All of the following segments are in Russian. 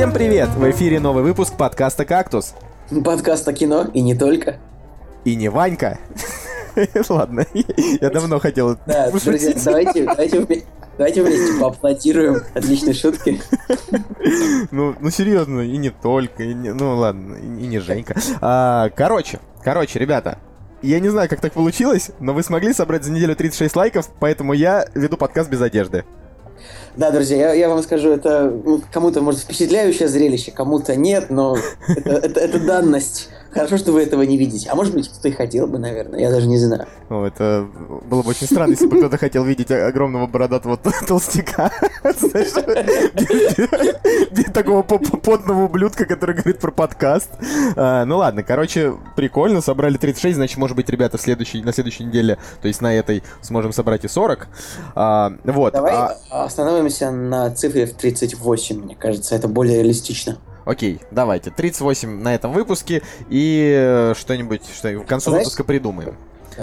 Всем привет! В эфире новый выпуск подкаста «Кактус». Подкаст о кино и не только. И не Ванька. Ладно, я давно хотел Да, друзья, давайте, давайте, давайте вместе поаплодируем. Отличные шутки. Ну, ну серьезно, и не только, и не, ну ладно, и, и не Женька. А, короче, короче, ребята, я не знаю, как так получилось, но вы смогли собрать за неделю 36 лайков, поэтому я веду подкаст без одежды. Да, друзья, я, я вам скажу, это ну, кому-то может впечатляющее зрелище, кому-то нет, но это, это, это данность. Хорошо, что вы этого не видите. А может быть, кто-то и хотел бы, наверное, я даже не знаю. Ну, это было бы очень странно, если бы кто-то хотел видеть огромного бородатого толстяка. Такого потного ублюдка, который говорит про подкаст. А, ну ладно, короче, прикольно, собрали 36, значит, может быть, ребята, на следующей неделе, то есть на этой, сможем собрать и 40. А, вот. Давай а остановимся на цифре в 38, мне кажется, это более реалистично. Окей, давайте. 38 на этом выпуске и э, что-нибудь что к концу знаешь, выпуска придумаем.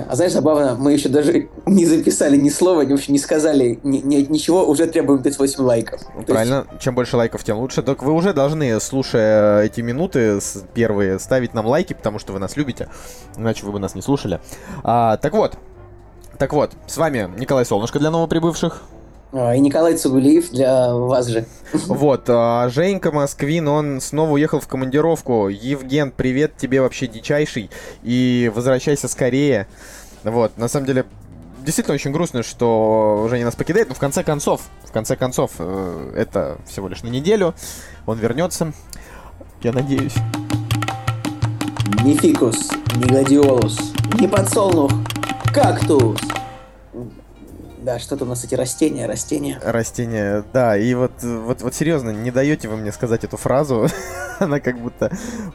А знаешь, забавно, мы еще даже не записали ни слова, ни, вообще не сказали ни, ни, ничего, уже требуем 38 лайков. Правильно, есть... чем больше лайков, тем лучше. Так вы уже должны, слушая эти минуты первые, ставить нам лайки, потому что вы нас любите, иначе вы бы нас не слушали. А, так вот, так вот, с вами Николай Солнышко для новоприбывших. А, и Николай Цугулиев для вас же. Вот, а Женька Москвин, он снова уехал в командировку. Евген, привет тебе вообще дичайший. И возвращайся скорее. Вот, на самом деле, действительно очень грустно, что Женя нас покидает, но в конце концов, в конце концов, э, это всего лишь на неделю. Он вернется. Я надеюсь. Не фикус, не гладиолус, не подсолнух, кактус. Да, что-то у нас эти растения, растения. Растения, да. И вот, вот, вот серьезно, не даете вы мне сказать эту фразу. Она как будто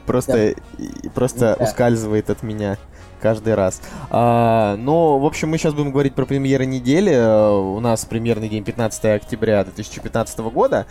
просто, да. просто да. ускальзывает от меня каждый раз. А, но, в общем, мы сейчас будем говорить про премьеры недели. У нас премьерный день 15 октября 2015 года.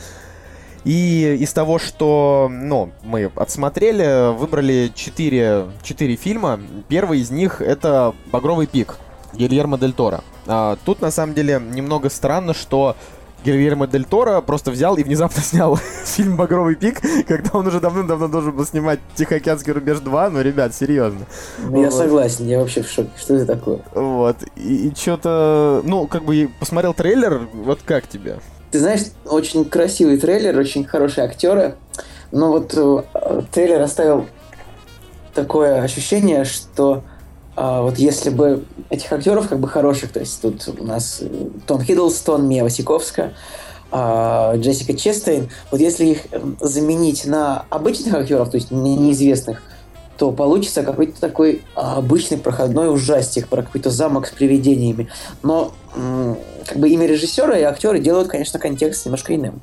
И из того, что ну, мы отсмотрели, выбрали 4, 4 фильма. Первый из них это «Багровый пик» Гильермо Дель Торо. А, тут, на самом деле, немного странно, что Гильермо Дель Торо просто взял и внезапно снял фильм «Багровый пик», когда он уже давным-давно должен был снимать «Тихоокеанский рубеж 2», ну, ребят, серьезно. Ну, я вот. согласен, я вообще в шоке, что это такое? Вот, и, и что-то, ну, как бы посмотрел трейлер, вот как тебе? Ты знаешь, очень красивый трейлер, очень хорошие актеры, но вот э, трейлер оставил такое ощущение, что а вот если бы этих актеров как бы хороших, то есть тут у нас э, Том Хиддлстон, Мия Васиковская, а, Джессика Честейн, вот если их эм, заменить на обычных актеров, то есть неизвестных, то получится какой-то такой обычный проходной ужастик про какой-то замок с привидениями. Но как бы имя режиссера и актеры делают, конечно, контекст немножко иным.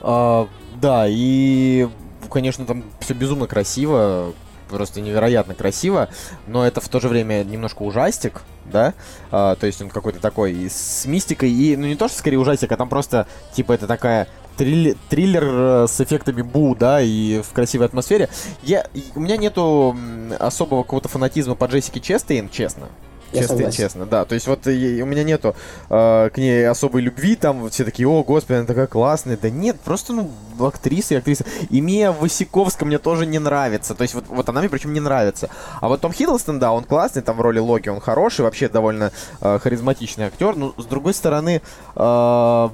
А, да, и, конечно, там все безумно красиво, просто невероятно красиво, но это в то же время немножко ужастик, да, а, то есть он какой-то такой с мистикой, и, ну не то, что скорее ужастик, а там просто, типа, это такая триллер, э, с эффектами бу, да, и в красивой атмосфере. Я, у меня нету особого какого-то фанатизма по Джессике Честейн, честно. Я честно, согласен. честно, да. То есть вот у меня нету э, к ней особой любви, там все такие, о, господи, она такая классная. Да нет, просто, ну, актриса и актриса. И Мия Васиковская мне тоже не нравится. То есть вот, вот она мне причем не нравится. А вот Том Хиддлстон, да, он классный, там в роли Локи он хороший, вообще довольно э, харизматичный актер. Но с другой стороны, э,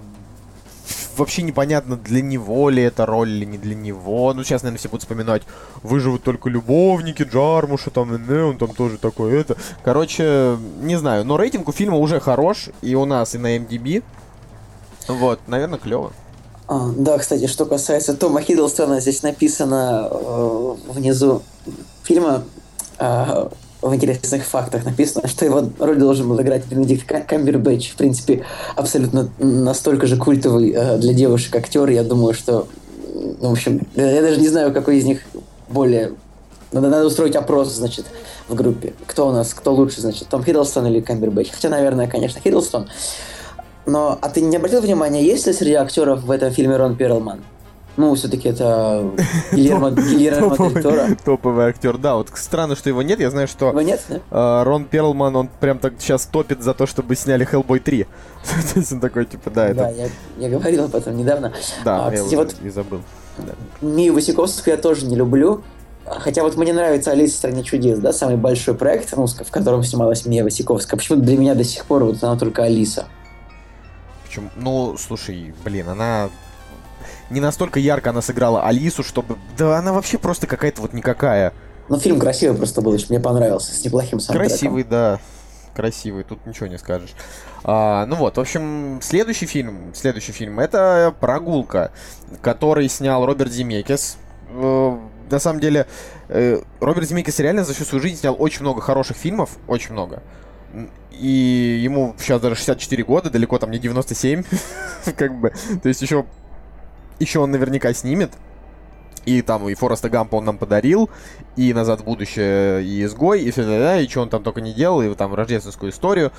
вообще непонятно, для него ли эта роль или не для него. Ну, сейчас, наверное, все будут вспоминать, выживут только любовники Джармуша, там, не, он там тоже такой, это. Короче, не знаю, но рейтинг у фильма уже хорош, и у нас, и на MDB. Вот, наверное, клево. А, да, кстати, что касается Тома Хиддлстона, здесь написано э, внизу фильма э, в интересных фактах написано, что его роль должен был играть Бенедикт Камбербэтч. В принципе, абсолютно настолько же культовый э, для девушек актер. Я думаю, что... Ну, в общем, я даже не знаю, какой из них более... Надо, надо устроить опрос, значит, в группе. Кто у нас, кто лучше, значит, Том Хиддлстон или Камбербэтч. Хотя, наверное, конечно, Хиддлстон. Но, а ты не обратил внимания, есть ли среди актеров в этом фильме Рон Перлман? Ну, все-таки это Гильермо, Гильермо топовый, топовый актер. Да, вот странно, что его нет. Я знаю, что его нет, да? э, Рон Перлман, он прям так сейчас топит за то, чтобы сняли Hellboy 3. то есть он такой, типа, да, это... Да, я, я говорил об этом недавно. Да, а, я кстати, вот и забыл. Да. Мию Васиковскую я тоже не люблю. Хотя вот мне нравится «Алиса в стране чудес», да, самый большой проект, ну, в котором снималась Мия Васиковская. Почему для меня до сих пор вот она только Алиса? Почему? Ну, слушай, блин, она не настолько ярко она сыграла Алису, чтобы... Да она вообще просто какая-то вот никакая. Ну, фильм красивый просто был, мне понравился, с неплохим саундтреком. Красивый, да. Красивый, тут ничего не скажешь. А, ну вот, в общем, следующий фильм, следующий фильм, это «Прогулка», который снял Роберт Земекис. Э, на самом деле, э, Роберт Земекис реально за всю свою жизнь снял очень много хороших фильмов, очень много. И ему сейчас даже 64 года, далеко там не 97, как бы. То есть еще, еще он наверняка снимет. И там и Фореста Гампа он нам подарил, и «Назад в будущее», и «Изгой», и все да, и что он там только не делал, и там рождественскую историю.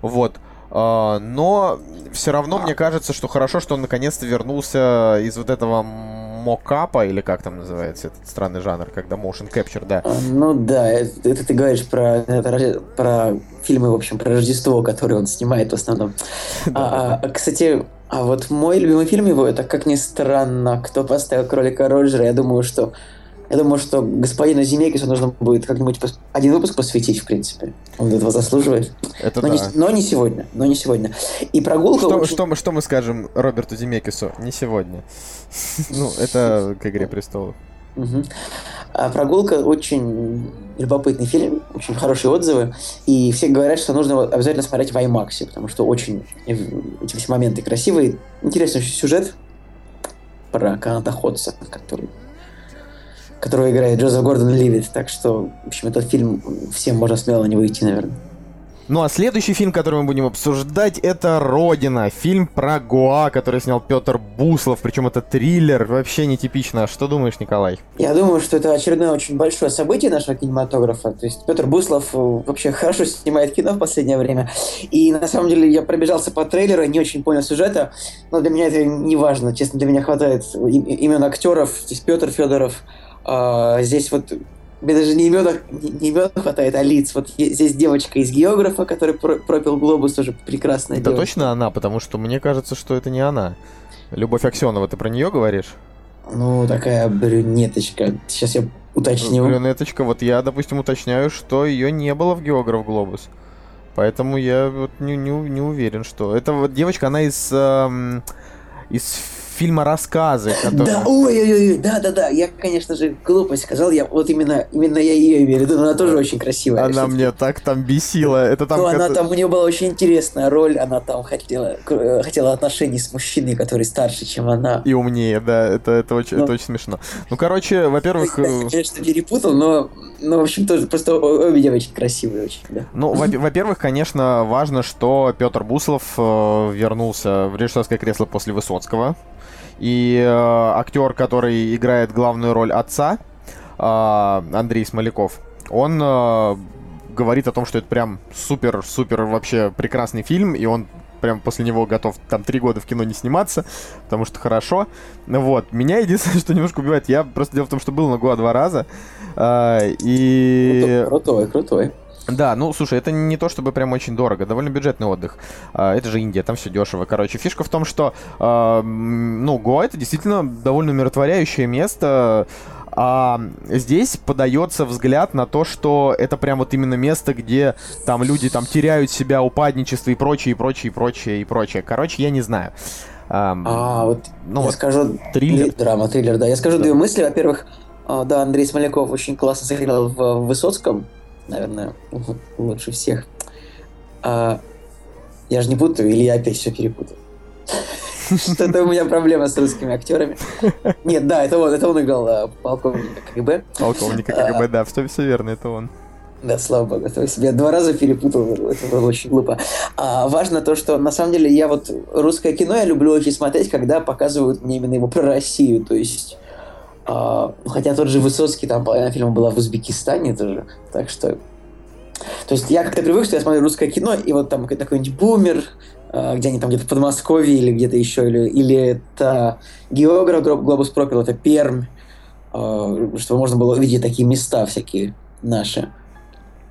Вот. А, но все равно мне кажется, что хорошо, что он наконец-то вернулся из вот этого мокапа, или как там называется этот странный жанр, когда motion capture, да. А, ну да, это, это ты говоришь про, это, про фильмы, в общем, про Рождество, которые он снимает в основном. А, а, кстати, а вот мой любимый фильм его, это, как ни странно, «Кто поставил кролика Роджера», я думаю, что я думаю, что господину Земекису нужно будет как-нибудь один выпуск посвятить, в принципе. Он этого заслуживает. Это но, да. не, но не сегодня. Но не сегодня. И прогулка... Что, очень... что, мы, что мы скажем Роберту Земекису? Не сегодня. Ну, это к «Игре престолов». Прогулка очень любопытный фильм, очень хорошие отзывы. И все говорят, что нужно обязательно смотреть в IMAX, потому что очень эти все моменты красивые. Интересный сюжет про канатоходца, который которого играет Джозеф Гордон Ливит. Так что, в общем, этот фильм всем можно смело не выйти, наверное. Ну а следующий фильм, который мы будем обсуждать, это «Родина». Фильм про Гоа, который снял Петр Буслов. Причем это триллер, вообще нетипично. Что думаешь, Николай? Я думаю, что это очередное очень большое событие нашего кинематографа. То есть Петр Буслов э, вообще хорошо снимает кино в последнее время. И на самом деле я пробежался по трейлеру, не очень понял сюжета. Но для меня это не важно. Честно, для меня хватает имен актеров. Здесь Петр Федоров, а, здесь вот мне даже не имен, не имен хватает, а лиц. Вот здесь девочка из географа, который пропил глобус, тоже прекрасная Это девочка. точно она, потому что мне кажется, что это не она. Любовь Аксенова, ты про нее говоришь? Ну, такая брюнеточка. Сейчас я уточню. Брюнеточка, вот я, допустим, уточняю, что ее не было в географ глобус. Поэтому я вот не, не, не уверен, что... Это вот девочка, она из... Эм, из фильма рассказы. Которые... Да, ой-ой-ой, да-да-да, я, конечно же, глупость сказал, я вот именно, именно я ее имею в виду, она тоже очень красивая. Она мне так там бесила, это там... Ну, она там, у нее была очень интересная роль, она там хотела, хотела отношений с мужчиной, который старше, чем она. И умнее, да, это, это, очень, это очень смешно. Ну, короче, во-первых... Я, э, конечно, перепутал, но, ну, в общем, тоже просто обе девочки красивые очень, да. Ну, во-первых, конечно, важно, что Петр Буслов э, вернулся в режиссерское кресло после Высоцкого. И э, актер, который играет главную роль отца, э, Андрей Смоляков, он э, говорит о том, что это прям супер-супер вообще прекрасный фильм, и он прям после него готов там три года в кино не сниматься, потому что хорошо. Вот. Меня единственное, что немножко убивает, я просто дело в том, что был на Гоа два раза, э, и... Крутой, крутой. Да, ну слушай, это не то чтобы прям очень дорого, довольно бюджетный отдых. А, это же Индия, там все дешево. Короче, фишка в том, что а, ну, Гоа это действительно довольно умиротворяющее место. А здесь подается взгляд на то, что это прям вот именно место, где там люди там теряют себя, упадничество и прочее, и прочее, и прочее, и прочее. Короче, я не знаю. А, а вот ну, я вот скажу... Триллер. Драма, триллер, да. Я скажу да. две мысли. Во-первых, а, да, Андрей Смоляков очень классно сыграл в Высоцком наверное, лучше всех. А, я же не путаю, или я опять все перепутал? Что-то у меня проблема с русскими актерами. Нет, да, это он, это он играл а, полковника КГБ. Полковника КГБ, да, все, все верно, это он. Да, слава богу, то есть я два раза перепутал, это было очень глупо. А, важно то, что на самом деле я вот русское кино я люблю очень смотреть, когда показывают мне именно его про Россию, то есть а, хотя тот же Высоцкий, там половина фильма была в Узбекистане тоже. Так что... То есть я как-то привык, что я смотрю русское кино, и вот там какой-нибудь бумер, э, где они там где-то в Подмосковье или где-то еще, или, или это географ Глобус пропил, это Пермь, э, чтобы можно было увидеть такие места всякие наши.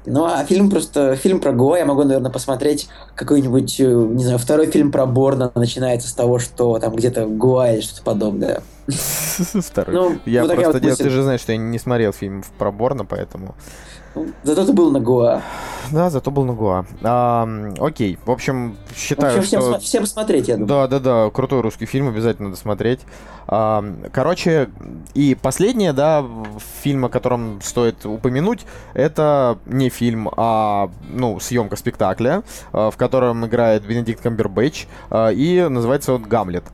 Ну, а фильм просто, фильм про Гоа, я могу, наверное, посмотреть какой-нибудь, не знаю, второй фильм про Борна начинается с того, что там где-то Гоа или что-то подобное. Второй. Ну, я вот просто, вот ты же знаешь, что я не смотрел фильм про Борна, поэтому... Зато ты был на Гоа. Да, зато был на Гоа. А, окей, в общем, считаю, в общем, что... всем смотреть, я думаю. Да, да, да, крутой русский фильм, обязательно надо смотреть. А, короче, и последнее, да, фильм, о котором стоит упомянуть, это не фильм, а, ну, съемка спектакля, а, в котором играет Бенедикт Камбербэтч, а, и называется он «Гамлет».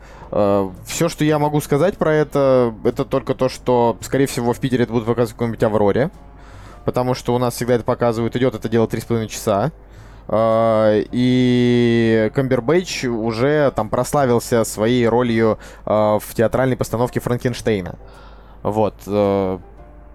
Все, что я могу сказать про это, это только то, что, скорее всего, в Питере это будут показывать в какой-нибудь Авроре потому что у нас всегда это показывают, идет это дело 3,5 часа. Uh, и Камбербэтч уже там прославился своей ролью uh, в театральной постановке Франкенштейна. Вот. Uh,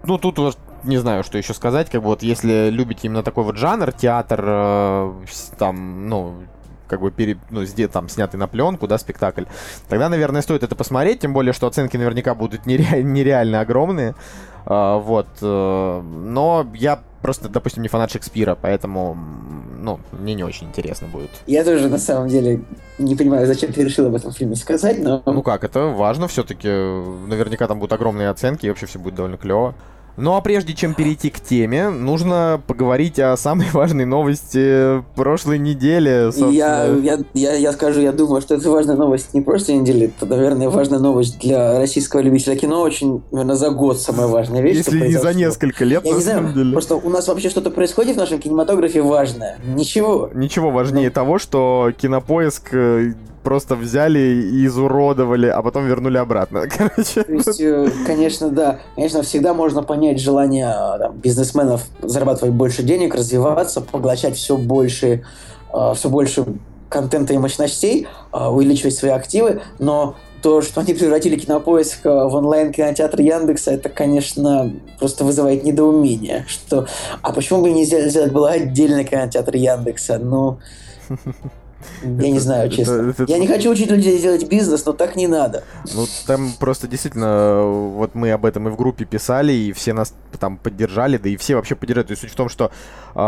ну, тут вот не знаю, что еще сказать. Как бы вот если любите именно такой вот жанр, театр, там, ну, как бы пере, ну, где там снятый на пленку, да, спектакль, тогда, наверное, стоит это посмотреть, тем более, что оценки наверняка будут нере- нереально огромные. А, вот. Э, но я просто, допустим, не фанат Шекспира, поэтому, ну, мне не очень интересно будет. Я тоже, на самом деле, не понимаю, зачем ты решил об этом фильме сказать, но... Ну как, это важно все-таки. Наверняка там будут огромные оценки, и вообще все будет довольно клево. Ну а прежде чем перейти к теме, нужно поговорить о самой важной новости прошлой недели. Я, я, я, я скажу, я думаю, что это важная новость не прошлой недели, это, наверное, важная новость для российского любителя кино, очень, наверное, за год самая важная вещь. Если не за несколько лет, я на не самом знаю, деле. Просто у нас вообще что-то происходит в нашем кинематографе важное. Ничего. Ничего важнее ну. того, что кинопоиск э, просто взяли и изуродовали, а потом вернули обратно. Короче. То есть, э, конечно, да. Конечно, всегда можно понять желание э, там, бизнесменов зарабатывать больше денег, развиваться, поглощать все больше, э, все больше контента и мощностей, увеличивать свои активы, но то, что они превратили кинопоиск в онлайн-кинотеатр Яндекса, это, конечно, просто вызывает недоумение. Что, а почему бы нельзя сделать было отдельный кинотеатр Яндекса? Ну, я не знаю, честно. Я не хочу учить людей делать бизнес, но так не надо. Ну, там просто действительно, вот мы об этом и в группе писали, и все нас там поддержали, да и все вообще поддержали. То есть суть в том, что э,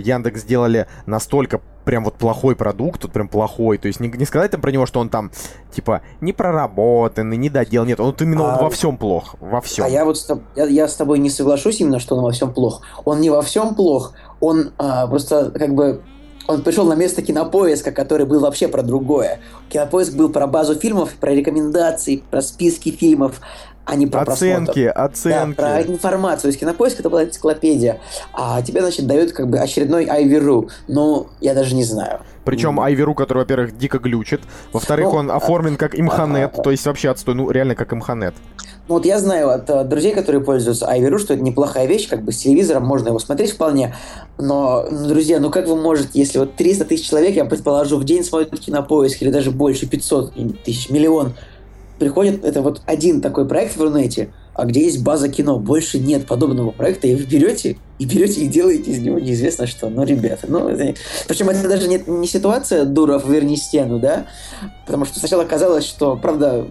Яндекс сделали настолько прям вот плохой продукт, тут прям плохой. То есть не, не сказать там про него, что он там, типа, не проработанный, не додел. Нет, он вот именно а, он во всем плох. Во всем. А я вот с, я, я с тобой не соглашусь именно, что он во всем плох. Он не во всем плох. Он а, просто как бы он пришел на место кинопоиска, который был вообще про другое. Кинопоиск был про базу фильмов, про рекомендации, про списки фильмов, а не про оценки, просмотр. оценки. Да, про информацию. То есть кинопоиск это была энциклопедия, а тебе, значит, дают как бы очередной Айверу. Ну, я даже не знаю. Причем. Айверу, который, во-первых, дико глючит. Во-вторых, ну, он а, оформлен как имханет, а, то есть вообще отстой, ну реально как имханет. Ну вот я знаю от uh, друзей, которые пользуются Айверу, что это неплохая вещь, как бы с телевизором можно его смотреть вполне. Но, ну, друзья, ну как вы можете, если вот 300 тысяч человек, я предположу, в день смотрят кинопоиск, или даже больше, 500 тысяч, миллион, приходит, это вот один такой проект в Рунете, а где есть база кино, больше нет подобного проекта, и вы берете и берете и делаете из него неизвестно что. Ну, ребята, ну, это... причем это даже не, не ситуация Дуров верни стену, да, потому что сначала казалось, что, правда...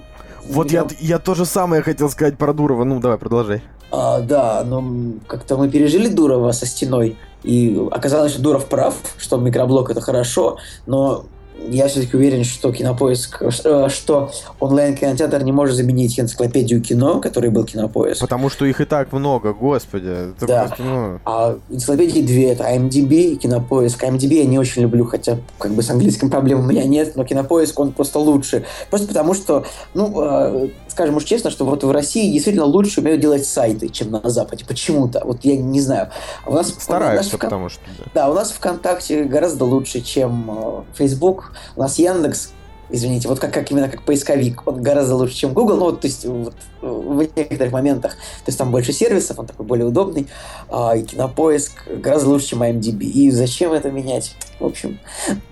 Вот я, я то же самое хотел сказать про Дурова, ну, давай, продолжай. А, да, но как-то мы пережили Дурова со стеной, и оказалось, что Дуров прав, что микроблок это хорошо, но я все-таки уверен, что кинопоиск, э, что онлайн-кинотеатр не может заменить энциклопедию кино, который был кинопоиск. Потому что их и так много, господи. Это да. Просто, ну... А энциклопедии две, это IMDb и кинопоиск. IMDb я не очень люблю, хотя как бы с английским проблем у меня нет, но кинопоиск он просто лучше. Просто потому что, ну, э, скажем уж честно, что вот в России действительно лучше умеют делать сайты, чем на Западе. Почему-то. Вот я не знаю. У нас, Стараются, у нас, потому что... Да. да, у нас ВКонтакте гораздо лучше, чем э, Facebook. У нас Яндекс извините, вот как, как именно как поисковик, он гораздо лучше, чем Google, ну вот, то есть вот, в некоторых моментах, то есть там больше сервисов, он такой более удобный, а, и кинопоиск гораздо лучше, чем IMDb. И зачем это менять? В общем,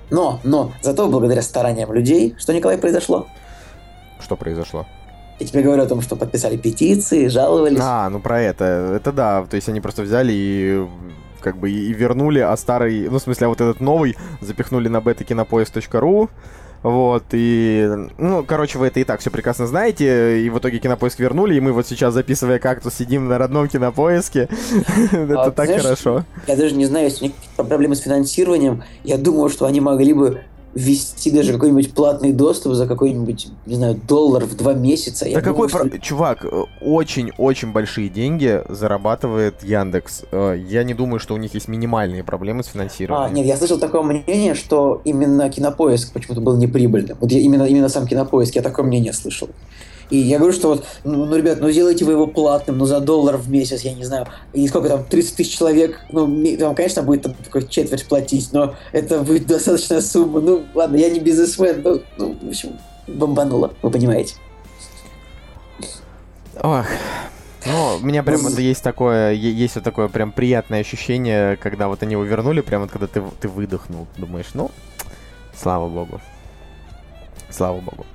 но, но, зато благодаря стараниям людей, что, Николай, произошло? Что произошло? Я тебе говорю о том, что подписали петиции, жаловались. А, ну про это. Это да. То есть они просто взяли и как бы и вернули, а старый, ну, в смысле, а вот этот новый запихнули на beta-кинопоиск.ру, вот, и, ну, короче, вы это и так все прекрасно знаете, и в итоге кинопоиск вернули, и мы вот сейчас, записывая кактус, сидим на родном кинопоиске. Это а, так хорошо. Я даже не знаю, если у них проблемы с финансированием, я думаю, что они могли бы ввести даже какой-нибудь платный доступ за какой-нибудь, не знаю, доллар в два месяца. Да какой, думаю, что... чувак, очень-очень большие деньги зарабатывает Яндекс. Э, я не думаю, что у них есть минимальные проблемы с финансированием. А, нет, я слышал такое мнение, что именно Кинопоиск почему-то был неприбыльным. Вот я, именно, именно сам Кинопоиск, я такое мнение слышал. И я говорю, что вот, ну, ну, ребят, ну сделайте вы его платным, ну за доллар в месяц, я не знаю, и сколько там, 30 тысяч человек, ну, там, конечно, будет там такой четверть платить, но это будет достаточная сумма. Ну, ладно, я не бизнесмен, но, ну, в общем, бомбануло, вы понимаете. Ох, ну, у меня прям вот есть такое, есть вот такое прям приятное ощущение, когда вот они его вернули, прям вот когда ты, ты выдохнул, думаешь, ну, слава богу. Слава богу.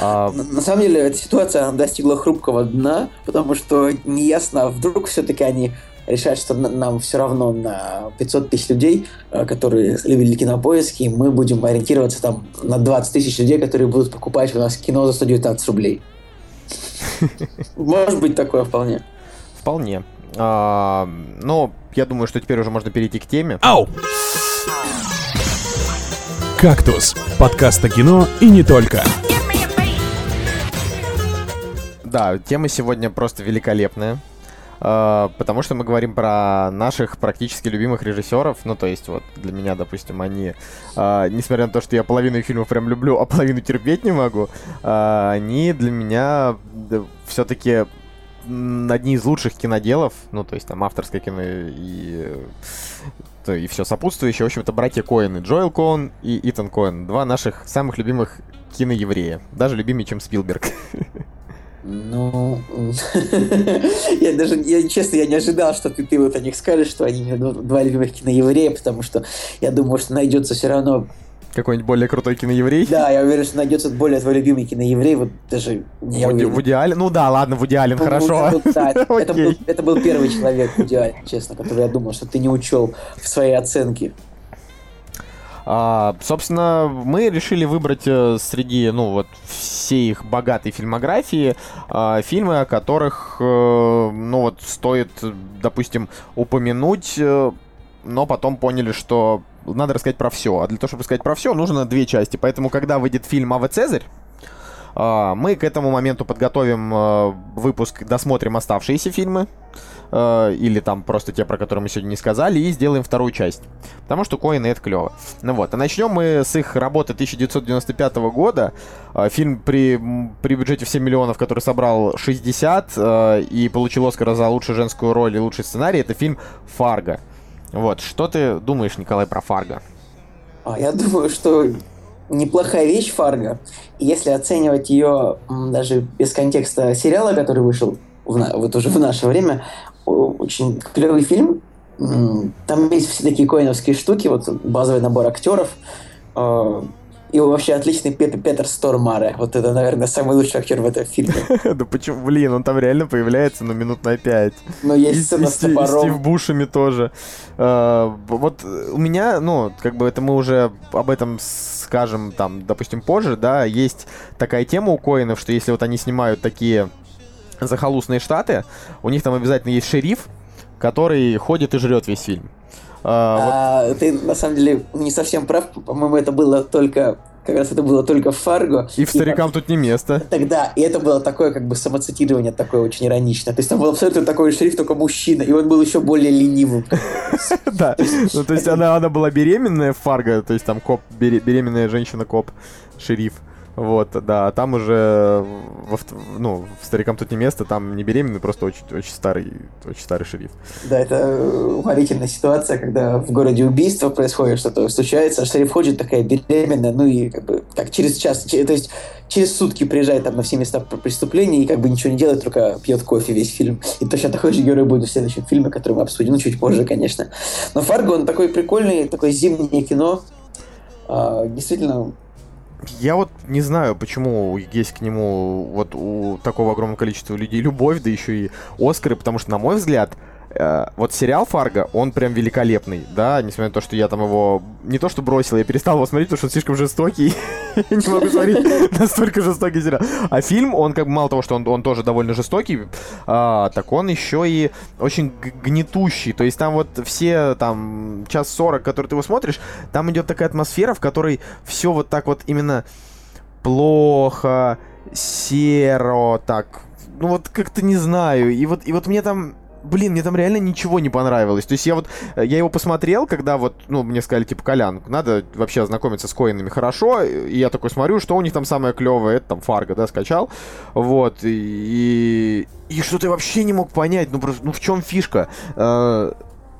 А... На, самом деле, эта ситуация достигла хрупкого дна, потому что неясно, вдруг все-таки они решают, что нам все равно на 500 тысяч людей, э, которые любили кинопоиски, мы будем ориентироваться там на 20 тысяч людей, которые будут покупать у нас кино за 119 рублей. Может быть такое вполне. Вполне. А, но я думаю, что теперь уже можно перейти к теме. Ау! «Кактус» — подкаст о кино и не только. Да, тема сегодня просто великолепная. Uh, потому что мы говорим про наших практически любимых режиссеров. Ну, то есть, вот для меня, допустим, они, uh, несмотря на то, что я половину их фильмов прям люблю, а половину терпеть не могу, uh, они для меня все-таки одни из лучших киноделов, ну, то есть там авторское кино и, и все сопутствующее. В общем-то, братья Коэны, Джоэл Коэн и Итан Коэн. Два наших самых любимых киноеврея. Даже любимее, чем Спилберг. Ну, я даже, я, честно, я не ожидал, что ты, ты вот о них скажешь, что они два любимых киноеврея, потому что я думаю, что найдется все равно какой-нибудь более крутой киноеврей? Да, я уверен, что найдется более твой любимый киноеврей, вот даже... Я Вуди, Вуди Аллен? Ну да, ладно, Вуди Аллен, ну, хорошо. Это, да, это, был, это был первый человек, Вуди Аллен, честно, который я думал, что ты не учел в своей оценке. А, собственно, мы решили выбрать э, среди, ну, вот, всей их богатой фильмографии а, фильмы, о которых, а, ну, вот, стоит, допустим, упомянуть, э, но потом поняли, что надо рассказать про все. А для того, чтобы рассказать про все, нужно две части. Поэтому, когда выйдет фильм «Ава Цезарь», мы к этому моменту подготовим выпуск, досмотрим оставшиеся фильмы, э, или там просто те, про которые мы сегодня не сказали, и сделаем вторую часть. Потому что коины это клево. Ну вот, а начнем мы с их работы 1995 года. Э, фильм при, при бюджете в 7 миллионов, который собрал 60 э, и получил Оскара за лучшую женскую роль и лучший сценарий, это фильм «Фарго». Вот, что ты думаешь, Николай, про «Фарго»? А, я думаю, что неплохая вещь Фарго. если оценивать ее даже без контекста сериала, который вышел в, вот уже в наше время, очень клевый фильм. Там есть все такие коиновские штуки, вот базовый набор актеров. А, и вообще отличный Петр, Петр Стормаре. Вот это, наверное, самый лучший актер в этом фильме. Да почему? Блин, он там реально появляется, ну, минут на пять. Но есть сцена с топором. Стив Бушами тоже. А, вот у меня, ну, как бы это мы уже об этом скажем, там, допустим, позже, да, есть такая тема у коинов, что если вот они снимают такие захолустные штаты, у них там обязательно есть шериф, который ходит и жрет весь фильм. А, а, вот... Ты на самом деле не совсем прав. По-моему, это было только как раз это было только в Фарго. И в старикам и, тут не место. Тогда, и это было такое как бы самоцитирование, такое очень ироничное. То есть там был абсолютно такой шрифт, только мужчина, и он был еще более ленивым. Да, ну то есть она была беременная в Фарго, то есть там коп, беременная женщина-коп, шериф. Вот, да, там уже, во, ну, старикам тут не место, там не беременный, просто очень, очень старый, очень старый шериф. Да, это уморительная ситуация, когда в городе убийство происходит, что-то случается, а шериф ходит такая беременная, ну и как бы, как через час, то есть через сутки приезжает там на все места преступления и как бы ничего не делает, только пьет кофе весь фильм. И точно такой же герой будет в следующем фильме, который мы обсудим, ну, чуть позже, конечно. Но Фарго, он такой прикольный, такое зимнее кино, а, действительно я вот не знаю, почему есть к нему вот у такого огромного количества людей любовь, да еще и Оскары, потому что, на мой взгляд, вот сериал Фарго, он прям великолепный, да, несмотря на то, что я там его не то что бросил, я перестал его смотреть, потому что он слишком жестокий. Не могу смотреть настолько жестокий сериал. А фильм, он как бы мало того, что он, он тоже довольно жестокий, а, так он еще и очень гнетущий. То есть там вот все там час сорок, который ты его смотришь, там идет такая атмосфера, в которой все вот так вот именно плохо, серо, так, ну вот как-то не знаю. И вот, и вот мне там блин, мне там реально ничего не понравилось. То есть я вот, э, я его посмотрел, когда вот, ну, мне сказали, типа, Колян, надо вообще ознакомиться с коинами хорошо, и я такой смотрю, что у них там самое клевое, это там Фарго, да, скачал, вот, и, и что-то я вообще не мог понять, ну, просто, ну, в чем фишка?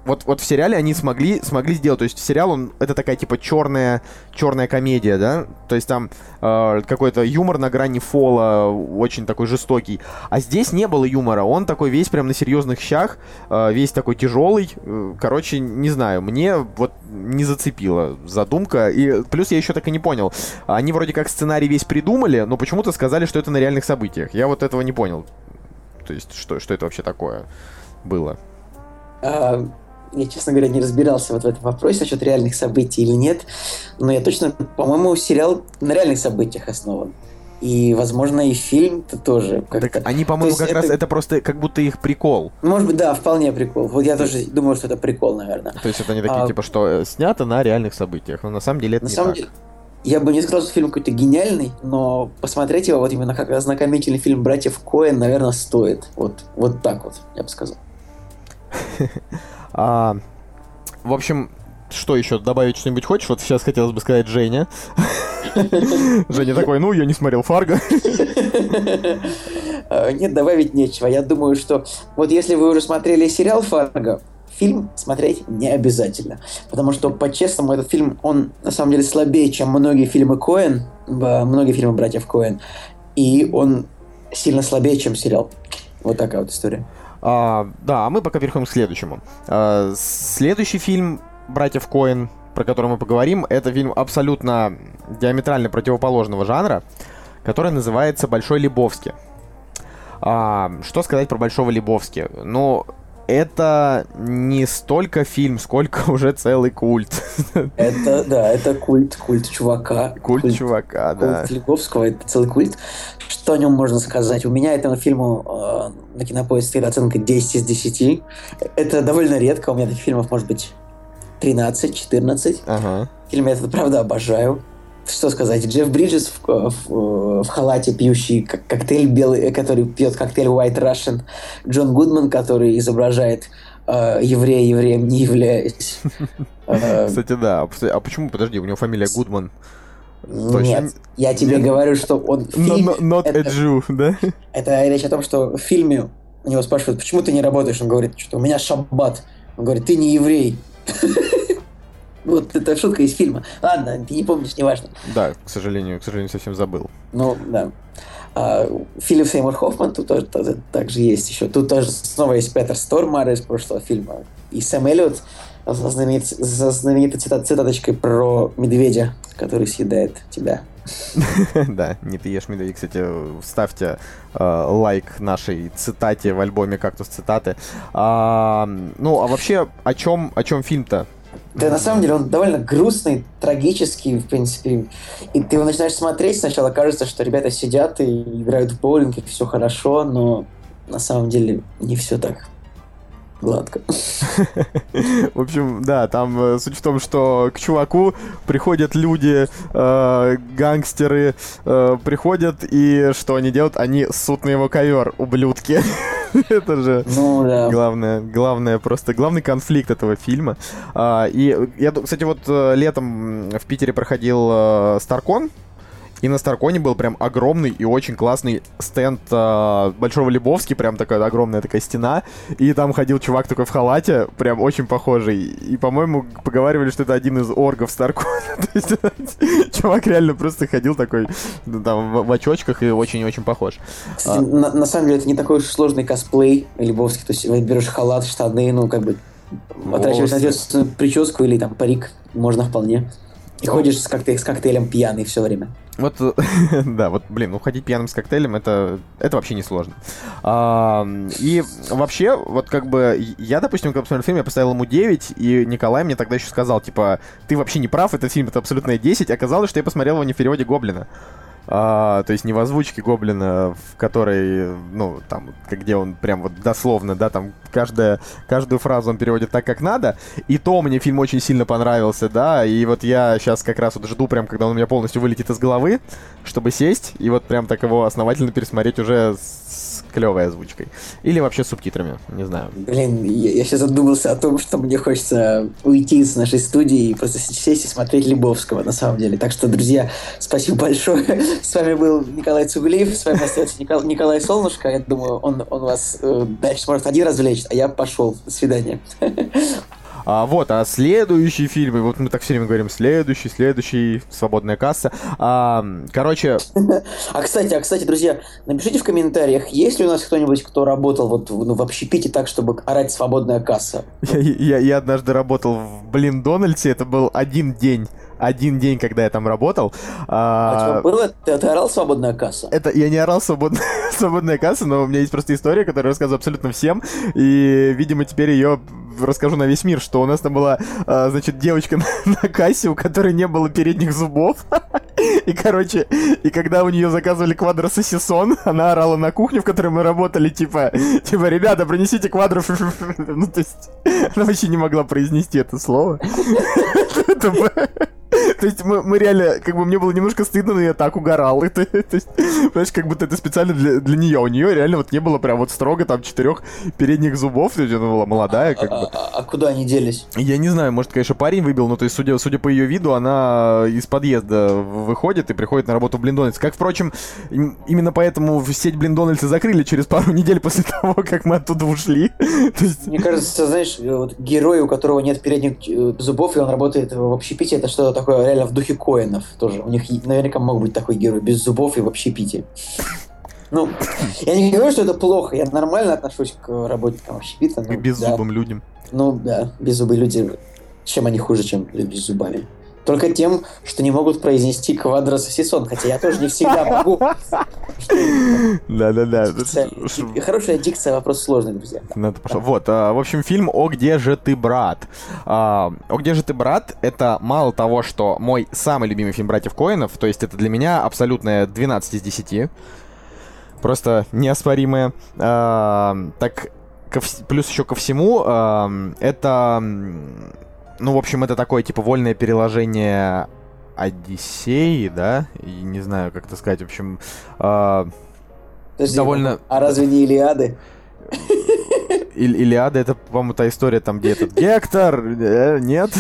Вот, вот в сериале они смогли, смогли сделать. То есть сериал, он, это такая типа черная, черная комедия, да? То есть там э, какой-то юмор на грани фола, очень такой жестокий. А здесь не было юмора. Он такой весь прям на серьезных щах, э, весь такой тяжелый. Э, короче, не знаю, мне вот не зацепила задумка. И плюс я еще так и не понял. Они вроде как сценарий весь придумали, но почему-то сказали, что это на реальных событиях. Я вот этого не понял. То есть, что, что это вообще такое было? Я, честно говоря, не разбирался вот в этом вопросе насчет реальных событий или нет, но я точно, по-моему, сериал на реальных событиях основан. И, возможно, и фильм-то тоже. Так они, по-моему, как это... раз это просто как будто их прикол. Может быть, да, вполне прикол. Вот я тоже думаю, что это прикол, наверное. То есть это не такие, а... типа, что э, снято на реальных событиях. Но на самом деле это на не самом так. Деле... Я бы не сказал, что фильм какой-то гениальный, но посмотреть его вот именно как ознакомительный фильм братьев Коэн, наверное, стоит. Вот, вот так вот, я бы сказал. А, в общем, что еще добавить что-нибудь хочешь? Вот сейчас хотелось бы сказать Женя. Женя такой, ну, я не смотрел Фарго. А, нет, добавить нечего. Я думаю, что вот если вы уже смотрели сериал Фарго, фильм смотреть не обязательно. Потому что, по-честному, этот фильм, он на самом деле слабее, чем многие фильмы Коэн, многие фильмы братьев Коэн. И он сильно слабее, чем сериал. Вот такая вот история. А, да, а мы пока переходим к следующему. А, следующий фильм «Братьев Коэн», про который мы поговорим, это фильм абсолютно диаметрально противоположного жанра, который называется «Большой Лебовский». А, что сказать про Большого Лебовски? Ну, это не столько фильм, сколько уже целый культ. Это, да, это культ, культ чувака. Культ, культ чувака, да. Культ Лебовского, это целый культ. Что о нем можно сказать? У меня этому фильму э, на кинопоиске стоит оценка 10 из 10. Это довольно редко, у меня таких фильмов может быть 13-14. Ага. Фильм я этот, правда, обожаю что сказать, Джефф Бриджес в, в, в халате, пьющий коктейль белый, который пьет коктейль White Russian, Джон Гудман, который изображает э, еврея евреем не являясь. Э, Кстати, да. А почему, подожди, у него фамилия Гудман? Нет, я тебе говорю, что он в фильме... Not a Jew, да? Это речь о том, что в фильме у него спрашивают, почему ты не работаешь? Он говорит, что у меня шаббат. Он говорит, ты не еврей. Вот это шутка из фильма. Ладно, ты не помнишь, неважно. Да, к сожалению, к сожалению, совсем забыл. Ну, да. А, Филипп Сеймур Хоффман тут тоже также есть еще. Тут тоже снова есть Петер Стормар из прошлого фильма. И Сэм Эллиот со знаменит, знаменитой цитат, цитаточкой про медведя, который съедает тебя. Да, не ты ешь медведя. Кстати, ставьте э, лайк нашей цитате в альбоме «Кактус цитаты». А, ну, а вообще, о чем, о чем фильм-то? Да, на самом деле он довольно грустный, трагический, в принципе. И ты его начинаешь смотреть, сначала кажется, что ребята сидят и играют в боулинг, и все хорошо, но на самом деле не все так гладко. В общем, да, там э, суть в том, что к чуваку приходят люди, э, гангстеры, э, приходят, и что они делают? Они ссут на его ковер, ублюдки. Это же ну, да. главное, главное, просто главный конфликт этого фильма. А, и я, кстати, вот э, летом в Питере проходил э, Старкон, и на Старконе был прям огромный и очень классный стенд э, Большого Лебовски, прям такая огромная такая стена. И там ходил чувак такой в халате, прям очень похожий. И, по-моему, поговаривали, что это один из оргов Старкона. чувак реально просто ходил такой ну, там в, очочках и очень-очень похож. Кстати, а... на, на самом деле это не такой уж сложный косплей Лебовский. То есть берешь халат, штаны, ну как бы отращиваешь соответственно прическу или там парик, можно вполне. И ходишь с, коктейль, с коктейлем пьяный все время. Вот, да, вот, блин, уходить пьяным с коктейлем, это, это вообще не сложно. А, и вообще, вот как бы, я, допустим, когда посмотрел фильм, я поставил ему 9, и Николай мне тогда еще сказал, типа, ты вообще не прав, этот фильм это абсолютно 10, оказалось, что я посмотрел его не в переводе Гоблина. А, то есть не в озвучке Гоблина, в которой, ну, там, где он прям вот дословно, да, там каждая, каждую фразу он переводит так, как надо. И то мне фильм очень сильно понравился, да, и вот я сейчас как раз вот жду прям, когда он у меня полностью вылетит из головы, чтобы сесть и вот прям так его основательно пересмотреть уже с клевой озвучкой. Или вообще субтитрами, не знаю. Блин, я, я сейчас задумался о том, что мне хочется уйти из нашей студии и просто сесть и смотреть Лебовского, на самом деле. Так что, друзья, спасибо большое. С вами был Николай Цугулиев, с вами остается Николай, Николай Солнышко. Я думаю, он, он вас э, дальше сможет один развлечь, а я пошел. До свидания. А, вот, а следующий фильм, вот мы так все время говорим, следующий, следующий, свободная касса. А, короче... А, кстати, а, кстати, друзья, напишите в комментариях, есть ли у нас кто-нибудь, кто работал вот ну, в общепите так, чтобы орать свободная касса? Я, я, я однажды работал в Блин Дональдсе, это был один день один день, когда я там работал. А, а было? Ты, ты орал свободная касса? Это я не орал свободная, свободная касса, но у меня есть просто история, которую я рассказываю абсолютно всем. И, видимо, теперь ее расскажу на весь мир, что у нас там была, а, значит, девочка на, на кассе, у которой не было передних зубов. И, короче, и когда у нее заказывали квадрососисон, она орала на кухню, в которой мы работали, типа, типа, ребята, принесите квадро... Ну, то есть, она вообще не могла произнести это слово. То есть мы, мы реально, как бы мне было немножко стыдно, но я так угорал. Это, то есть, понимаешь, как будто это специально для, для нее. У нее реально вот не было прям вот строго там четырех передних зубов. То есть она была молодая, как а, бы. А, а куда они делись? Я не знаю, может, конечно, парень выбил, но то есть, судя, судя по ее виду, она из подъезда выходит и приходит на работу в Блиндональдс. Как, впрочем, именно поэтому сеть Блиндональдса закрыли через пару недель после того, как мы оттуда ушли. есть... Мне кажется, знаешь, вот герой, у которого нет передних э, зубов, и он работает в общепите, это что-то такое реально в духе Коинов тоже. У них наверняка мог быть такой герой без зубов и в общепите. Ну, я не говорю, что это плохо, я нормально отношусь к работникам общепита. Ну, к беззубым да. людям. Ну да, беззубые люди, чем они хуже, чем люди с зубами? Только тем, что не могут произнести квадрососисон, хотя я тоже не всегда могу. Да-да-да. Хорошая дикция, вопрос сложный, друзья. Надо. Вот, а, в общем, фильм «О, где же ты, брат?». А, «О, где же ты, брат?» — это мало того, что мой самый любимый фильм «Братьев Коинов», то есть это для меня абсолютное 12 из 10. Просто неоспоримое. А, так, плюс еще ко всему, это ну, в общем, это такое, типа, вольное переложение Одиссеи, да? И не знаю, как это сказать, в общем... Э, Подожди, довольно... А разве не Илиады? Иль, Илиада это, по-моему, та история там, где этот Гектор, э, нет?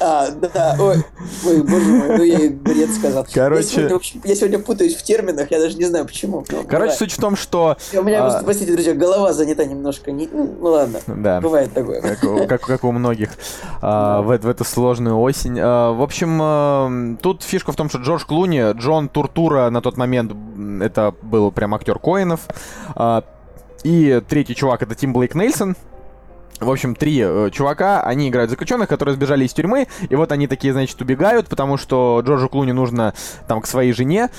А, да, ой, ой, боже мой, ну я и бред сказал. Короче... Я сегодня, я сегодня путаюсь в терминах, я даже не знаю почему. Ну, Короче, суть в том, что... У меня, а... простите, друзья, голова занята немножко, не... ну, ну ладно, да. бывает такое. Как, как, как у многих а, в, в эту сложную осень. А, в общем, а, тут фишка в том, что Джордж Клуни, Джон Туртура на тот момент, это был прям актер Коинов, а, и третий чувак это Тим Блейк Нельсон. В общем, три э, чувака, они играют заключенных, которые сбежали из тюрьмы, и вот они такие, значит, убегают, потому что Джорджу Клуни нужно там к своей жене.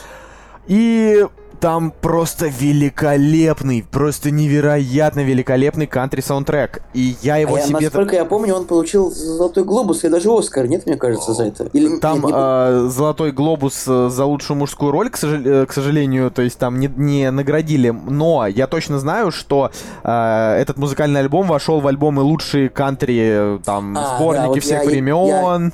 И там просто великолепный, просто невероятно великолепный кантри-саундтрек. И я его а себе... Насколько я помню, он получил Золотой Глобус и даже Оскар, нет, мне кажется, за это? Или... Там нет, не... э, Золотой Глобус э, за лучшую мужскую роль, к, сожал... Э, к сожалению, то есть там не, не наградили, но я точно знаю, что э, этот музыкальный альбом вошел в альбомы лучшие кантри, там, а, сборники да, вот всех я, времен. Я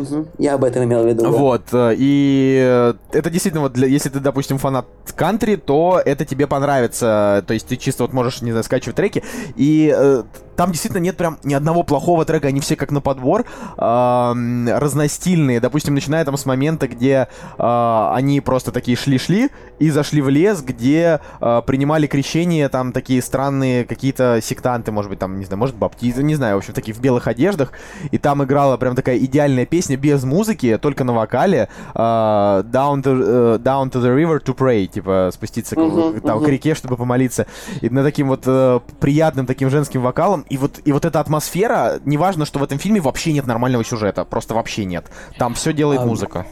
Угу. Я об этом имел в виду. Вот. Да. Э, и э, это действительно, вот для, если ты, допустим, фанат кантри, то это тебе понравится. То есть ты чисто вот можешь, не знаю, скачивать треки. И э, там действительно нет прям ни одного плохого трека, они все как на подбор, э, разностильные. Допустим, начиная там с момента, где э, они просто такие шли-шли и зашли в лес, где э, принимали крещение там такие странные какие-то сектанты, может быть, там, не знаю, может, баптизы, не знаю, в общем, такие в белых одеждах. И там играла прям такая идеальная песня без музыки, только на вокале. Э, down, to, uh, down to the river to pray, типа спуститься uh-huh, к, там, uh-huh. к реке, чтобы помолиться. И на таким вот uh, приятным таким женским вокалом и вот, и вот эта атмосфера, неважно, что в этом фильме вообще нет нормального сюжета, просто вообще нет. Там все делает а, музыка.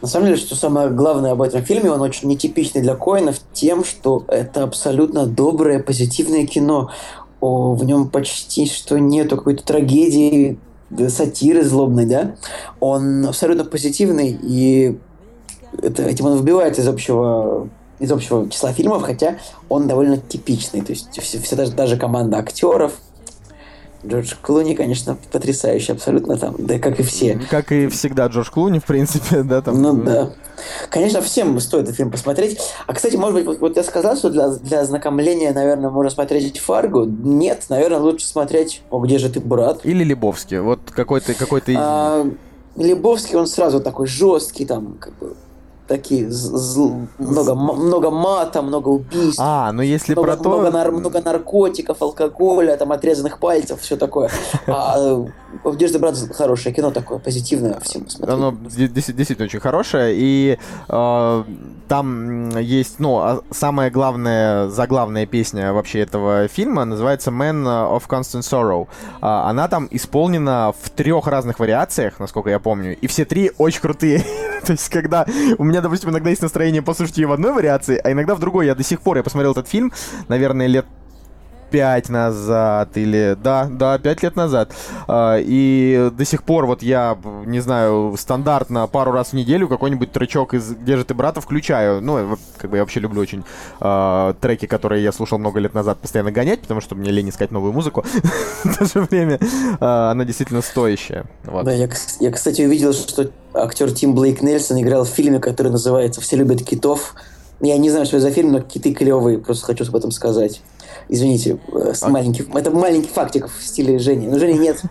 На самом деле, что самое главное об этом фильме, он очень нетипичный для Коинов тем, что это абсолютно доброе, позитивное кино. О, в нем почти что нету какой-то трагедии, сатиры злобной, да? Он абсолютно позитивный, и это, этим он выбивает из общего из общего числа фильмов, хотя он довольно типичный. То есть все, все даже, даже команда актеров, Джордж Клуни, конечно, потрясающий абсолютно там, да как и все. Как и всегда Джордж Клуни, в принципе, да, там. Ну да. Конечно, всем стоит этот фильм посмотреть. А, кстати, может быть, вот я сказал, что для, для ознакомления, наверное, можно смотреть Фаргу. Нет, наверное, лучше смотреть «О, где же ты, брат?» Или Лебовский. Вот какой-то какой из... А, Лебовский, он сразу такой жесткий, там, как бы, такие зл... много, много мата, много убийств. А, ну если много, про то... Много, нар... много наркотиков, алкоголя, там отрезанных пальцев, все такое. А в Дежде брат хорошее кино такое, позитивное всем смотреть. Оно действительно очень хорошее, и э, там есть, ну, а самая главная, заглавная песня вообще этого фильма называется Man of Constant Sorrow. А, она там исполнена в трех разных вариациях, насколько я помню, и все три очень крутые. То есть, когда у меня, допустим, иногда есть настроение послушать ее в одной вариации, а иногда в другой. Я до сих пор, я посмотрел этот фильм, наверное, лет пять назад или да, да, пять лет назад. А, и до сих пор вот я, не знаю, стандартно пару раз в неделю какой-нибудь тречок из «Где же ты, брата» включаю. Ну, как бы я вообще люблю очень э, треки, которые я слушал много лет назад, постоянно гонять, потому что мне лень искать новую музыку. В то же время э, она действительно стоящая. Да, я, кстати, увидел, что актер Тим Блейк Нельсон играл в фильме, который называется «Все любят китов». Я не знаю, что это за фильм, но киты клевые, просто хочу об этом сказать. Извините, э, с маленький, это маленький фактик в стиле Жени. Но Жени нет.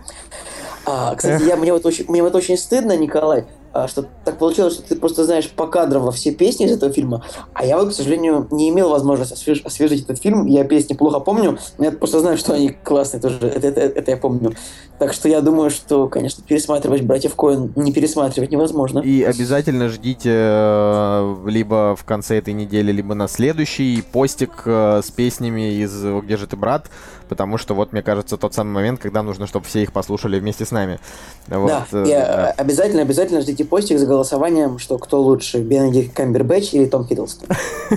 А, кстати, я, мне, вот очень, мне вот очень стыдно, Николай, а, что так получилось, что ты просто знаешь по кадрам во все песни из этого фильма, а я вот, к сожалению, не имел возможности освеж... освежить этот фильм. Я песни плохо помню, но я просто знаю, что они классные тоже. Это, это, это я помню. Так что я думаю, что, конечно, пересматривать «Братьев Коэн» не пересматривать невозможно. И обязательно ждите э, либо в конце этой недели, либо на следующий постик э, с песнями из «Где же ты, брат?», потому что вот, мне кажется, тот самый момент, когда нужно, чтобы все их послушали вместе с нами. Вот, да, э, и да. обязательно, обязательно ждите постик с голосованием, что кто лучше, Бенедикт Камбербэтч или Том Хиддлстон.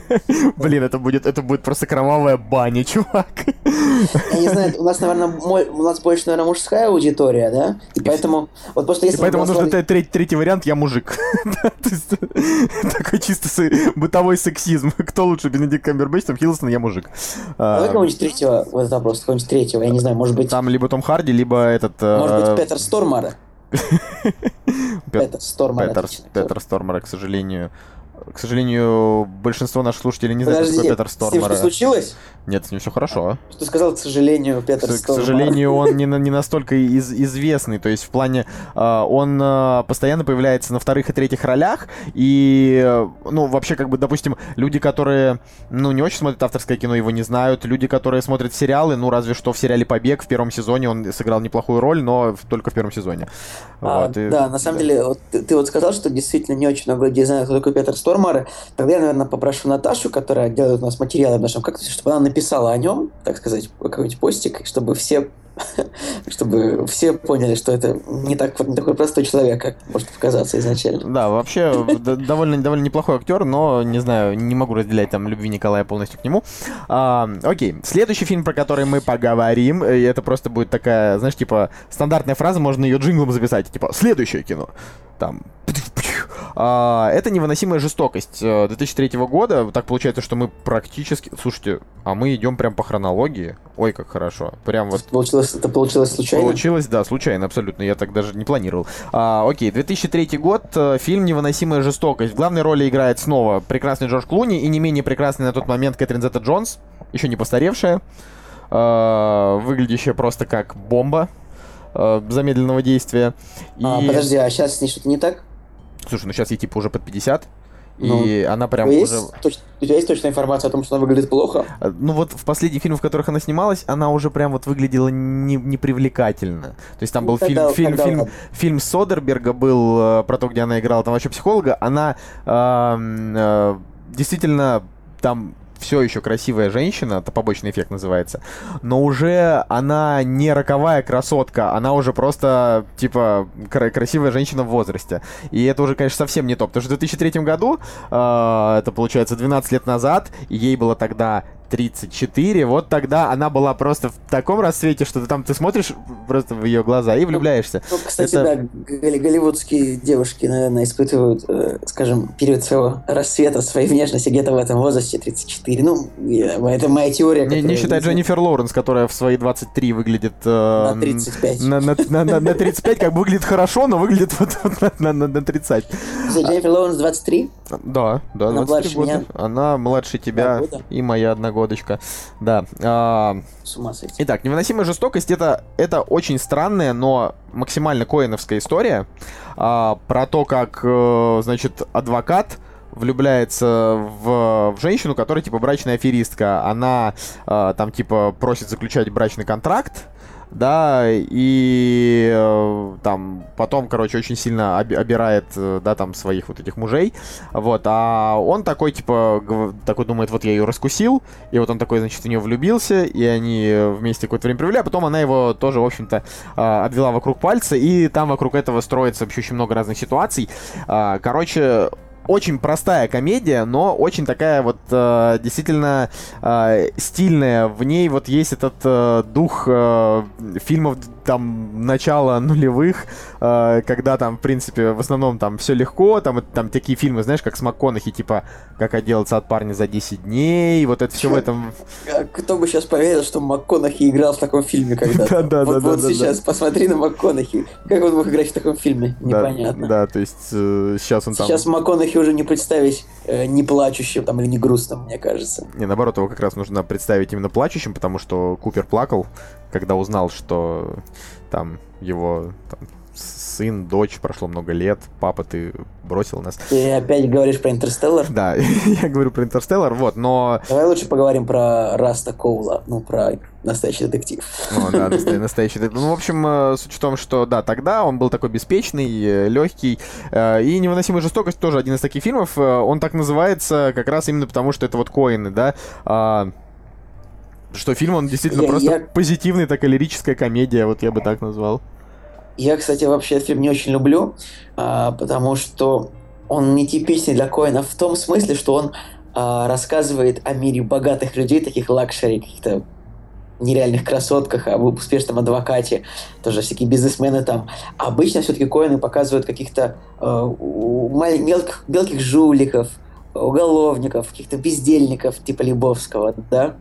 Блин, это будет, это будет просто кровавая баня, чувак. Я не знаю, у нас, наверное, у нас больше, наверное, мужская аудитория, да? И поэтому... Вот просто если поэтому нужно третий, вариант, я мужик. Такой чисто бытовой сексизм. Кто лучше, Бенедикт Камбербэтч, Том Хиддлстон, я мужик. Давай кого-нибудь третьего, вот этот вопрос, кого-нибудь третьего, я не знаю, может быть... Там либо Том Харди, либо этот... Может быть, Петер Стормар. Петер Стормар. Петер Стормар, к сожалению, к сожалению, большинство наших слушателей не знают, что Петер Стормера. С ним что случилось? Нет, с ним все хорошо. Что сказал, к сожалению, Петер К сожалению, он не, не настолько из, известный. То есть в плане э, он э, постоянно появляется на вторых и третьих ролях. И, ну, вообще, как бы, допустим, люди, которые, ну, не очень смотрят авторское кино, его не знают. Люди, которые смотрят сериалы, ну, разве что в сериале «Побег» в первом сезоне он сыграл неплохую роль, но только в первом сезоне. А, вот, и... Да, на самом деле, вот, ты, ты вот сказал, что действительно не очень много людей знают, кто такой Петер Стормер Стормары, тогда я, наверное, попрошу Наташу, которая делает у нас материалы в нашем как чтобы она написала о нем, так сказать, какой-нибудь постик, чтобы все чтобы все поняли, что это не, так, не такой простой человек, как может показаться изначально. Да, вообще довольно, довольно неплохой актер, но, не знаю, не могу разделять там любви Николая полностью к нему. А, окей, следующий фильм, про который мы поговорим, и это просто будет такая, знаешь, типа, стандартная фраза, можно ее джинглом записать, типа, следующее кино. Там, это невыносимая жестокость 2003 э, года. Так получается, что мы практически... Слушайте, а мы идем прям по хронологии. Ой, как хорошо. Прям вот... Получилось, это получилось случайно? Получилось, да, случайно, абсолютно. Я так даже не планировал. А, окей, 2003 год. Э, фильм «Невыносимая жестокость». В главной роли играет снова прекрасный Джордж Клуни и не менее прекрасный на тот момент Кэтрин Зетта Джонс. Еще не постаревшая. А, выглядящая просто как бомба э, замедленного действия. А, подожди, а сейчас с ней что-то не так? Слушай, ну сейчас ей типа уже под 50. Ну, и она прям есть уже... Точ... У тебя есть точная информация о том, что она выглядит плохо? Э, ну вот в последних фильмах, в которых она снималась, она уже прям вот выглядела не, непривлекательно. То есть там был ну, тогда, фильм, тогда, фильм, фильм, фильм Содерберга был э, про то, где она играла там вообще психолога. Она э, э, действительно там все еще красивая женщина, это побочный эффект называется, но уже она не роковая красотка, она уже просто, типа, кра- красивая женщина в возрасте. И это уже, конечно, совсем не то, потому что в 2003 году, э, это получается 12 лет назад, ей было тогда 34, вот тогда она была просто в таком рассвете, что ты там ты смотришь просто в ее глаза и влюбляешься. Ну, кстати, Это... да, голливудские девушки, наверное, испытывают, э, скажем, период своего рассвета, своей внешности где-то в этом возрасте 34. Ну, это моя теория. Не, не считать Дженнифер Лоуренс, которая в свои 23 выглядит... Э, на 35. На, на, на, на, на 35 как бы выглядит хорошо, но выглядит вот, вот на, на, на 30. Дженнифер Лоуренс 23? Да, да, Она 23 младше года. Меня. Она младше тебя и моя одногодка водочка. Да. А... С ума сойти. Итак, невыносимая жестокость это, это очень странная, но максимально коиновская история а, про то, как, э, значит, адвокат влюбляется в, в женщину, которая, типа, брачная аферистка. Она э, там, типа, просит заключать брачный контракт, да, и э, там потом, короче, очень сильно об, обирает, э, да, там своих вот этих мужей, вот, а он такой, типа, такой думает, вот я ее раскусил, и вот он такой, значит, в нее влюбился, и они вместе какое-то время провели, а потом она его тоже, в общем-то, э, обвела вокруг пальца, и там вокруг этого строится вообще очень много разных ситуаций, э, короче, очень простая комедия, но очень такая вот э, действительно э, стильная. В ней вот есть этот э, дух э, фильмов там начала нулевых, э, когда там, в принципе, в основном там все легко, там, там такие фильмы, знаешь, как с МакКонахи, типа «Как отделаться от парня за 10 дней», вот это все в этом... Кто бы сейчас поверил, что МакКонахи играл в таком фильме когда-то? Да, да, да. Вот сейчас посмотри на МакКонахи. Как он мог играть в таком фильме? Непонятно. Да, то есть сейчас он там... Сейчас МакКонахи уже не представить э, не плачущим там или не грустным, мне кажется. Не, наоборот, его как раз нужно представить именно плачущим, потому что Купер плакал, когда узнал, что там его там, сын, дочь, прошло много лет, папа, ты бросил нас. Ты опять говоришь про Интерстеллар? Да, я говорю про Интерстеллар, вот, но... Давай лучше поговорим про Раста Коула, ну, про настоящий детектив. Ну, да, настоящий детектив. Ну, в общем, э, суть в том, что, да, тогда он был такой беспечный, э, легкий, э, и «Невыносимая жестокость» тоже один из таких фильмов, он так называется как раз именно потому, что это вот Коэны, да, а, что фильм, он действительно я, просто я... позитивный, такая лирическая комедия, вот я бы так назвал. Я, кстати, вообще этот фильм не очень люблю, а, потому что он нетипичный для Коэна в том смысле, что он а, рассказывает о мире богатых людей, таких luxury, каких-то нереальных красотках, об успешном адвокате, тоже всякие бизнесмены там. Обычно все-таки Коэны показывают каких-то э, мелких, мелких жуликов, уголовников, каких-то бездельников типа Лебовского, да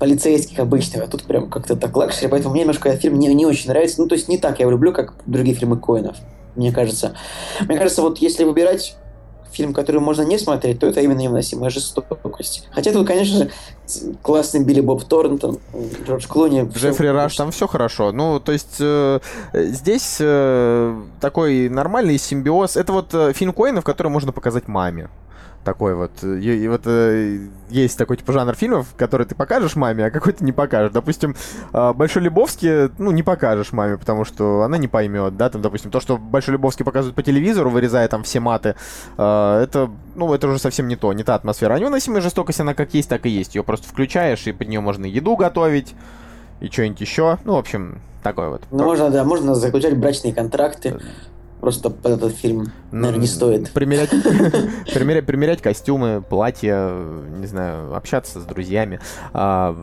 полицейских обычных, а тут прям как-то так luxury, поэтому мне немножко этот фильм не, не очень нравится. Ну, то есть не так я его люблю, как другие фильмы Коэнов, мне кажется. Мне кажется, вот если выбирать фильм, который можно не смотреть, то это именно невыносимая жестокость. Хотя тут, конечно же, классный Билли Боб Торнтон, Джордж Клуни. Джеффри Раш, там все хорошо. Ну, то есть э, здесь э, такой нормальный симбиоз. Это вот э, фильм Коинов, который можно показать маме такой вот. И, и вот э, есть такой типа жанр фильмов, который ты покажешь маме, а какой-то не покажешь. Допустим, э, Большой Любовский, ну, не покажешь маме, потому что она не поймет, да, там, допустим, то, что Большой Любовский показывают по телевизору, вырезая там все маты, э, это, ну, это уже совсем не то, не та атмосфера. А невыносимая жестокость, она как есть, так и есть. Ее просто включаешь, и под нее можно еду готовить, и что-нибудь еще. Ну, в общем, такой вот. Ну, можно, да, можно заключать брачные контракты. Просто под этот фильм, наверное, не стоит. Примерять, примерять, примерять костюмы, платья, не знаю, общаться с друзьями, а,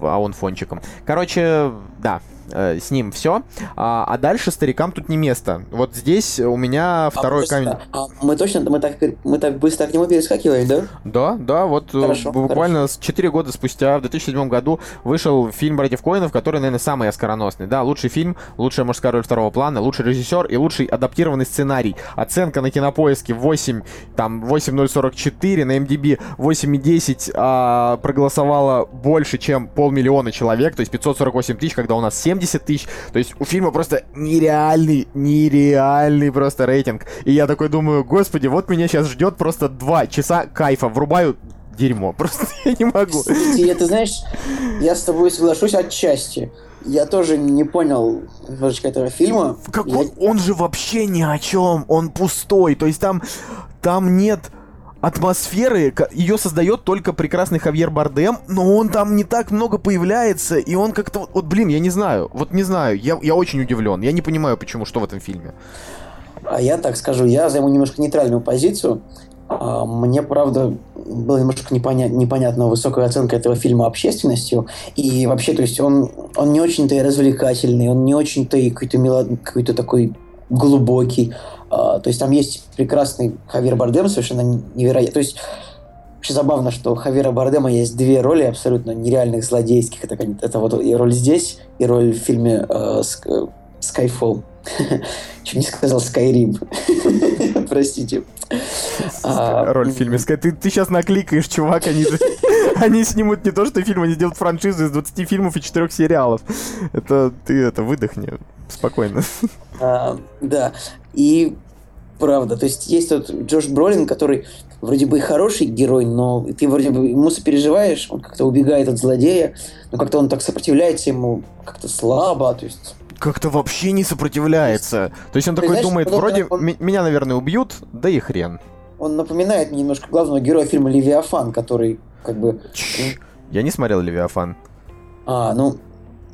а он фончиком. Короче, да, э, с ним все. А, а дальше старикам тут не место. Вот здесь у меня а второй а камень. А мы точно, мы так, мы так быстро к нему перескакиваем, да? Да, да, вот э, хорошо, буквально хорошо. 4 года спустя, в 2007 году, вышел фильм «Братьев Коинов», который, наверное, самый оскароносный. Да, лучший фильм, лучшая мужская роль второго плана, лучший режиссер и лучший адаптированный сценарий. Оценка на кинопоиске 8, там, 8044, на MDB 8,10 а, проголосовало больше, чем полмиллиона человек, то есть 548 тысяч, когда у нас 70 70 тысяч. То есть у фильма просто нереальный, нереальный просто рейтинг. И я такой думаю, господи, вот меня сейчас ждет просто два часа кайфа. Врубаю дерьмо. Просто я не могу. Кстати, ты знаешь, я с тобой соглашусь отчасти. Я тоже не понял немножечко этого фильма. Как я... он, он же вообще ни о чем, он пустой. То есть там, там нет атмосферы ее создает только прекрасный Хавьер Бардем, но он там не так много появляется, и он как-то... Вот, блин, я не знаю, вот не знаю, я, я очень удивлен, я не понимаю, почему, что в этом фильме. А я так скажу, я займу немножко нейтральную позицию. А, мне, правда, было немножко непоня... непонятна высокая оценка этого фильма общественностью. И вообще, то есть он, он не очень-то и развлекательный, он не очень-то и какой-то мелод... какой-то такой глубокий. А, то есть там есть прекрасный Хавьер Бардем, совершенно невероятный. То есть Вообще забавно, что у Хавира Бардема есть две роли абсолютно нереальных злодейских. Это, это вот и роль здесь, и роль в фильме э, Skyfall. Чуть не сказал Skyrim. Простите. А, Роль в фильме Sky. Ты, ты сейчас накликаешь, чувак, они же... Они снимут не то, что фильм, они делают франшизу из 20 фильмов и 4 сериалов. Это ты это выдохни. Спокойно. А, да. И правда. То есть есть тот Джош Бролин, который вроде бы и хороший герой, но ты вроде бы ему сопереживаешь, он как-то убегает от злодея, но как-то он так сопротивляется ему как-то слабо, то есть как-то вообще не сопротивляется. То есть он такой знаешь, думает, вроде он... меня, наверное, убьют, да и хрен. Он напоминает мне немножко главного героя фильма «Левиафан», который как бы... Я не смотрел «Левиафан». А, ну,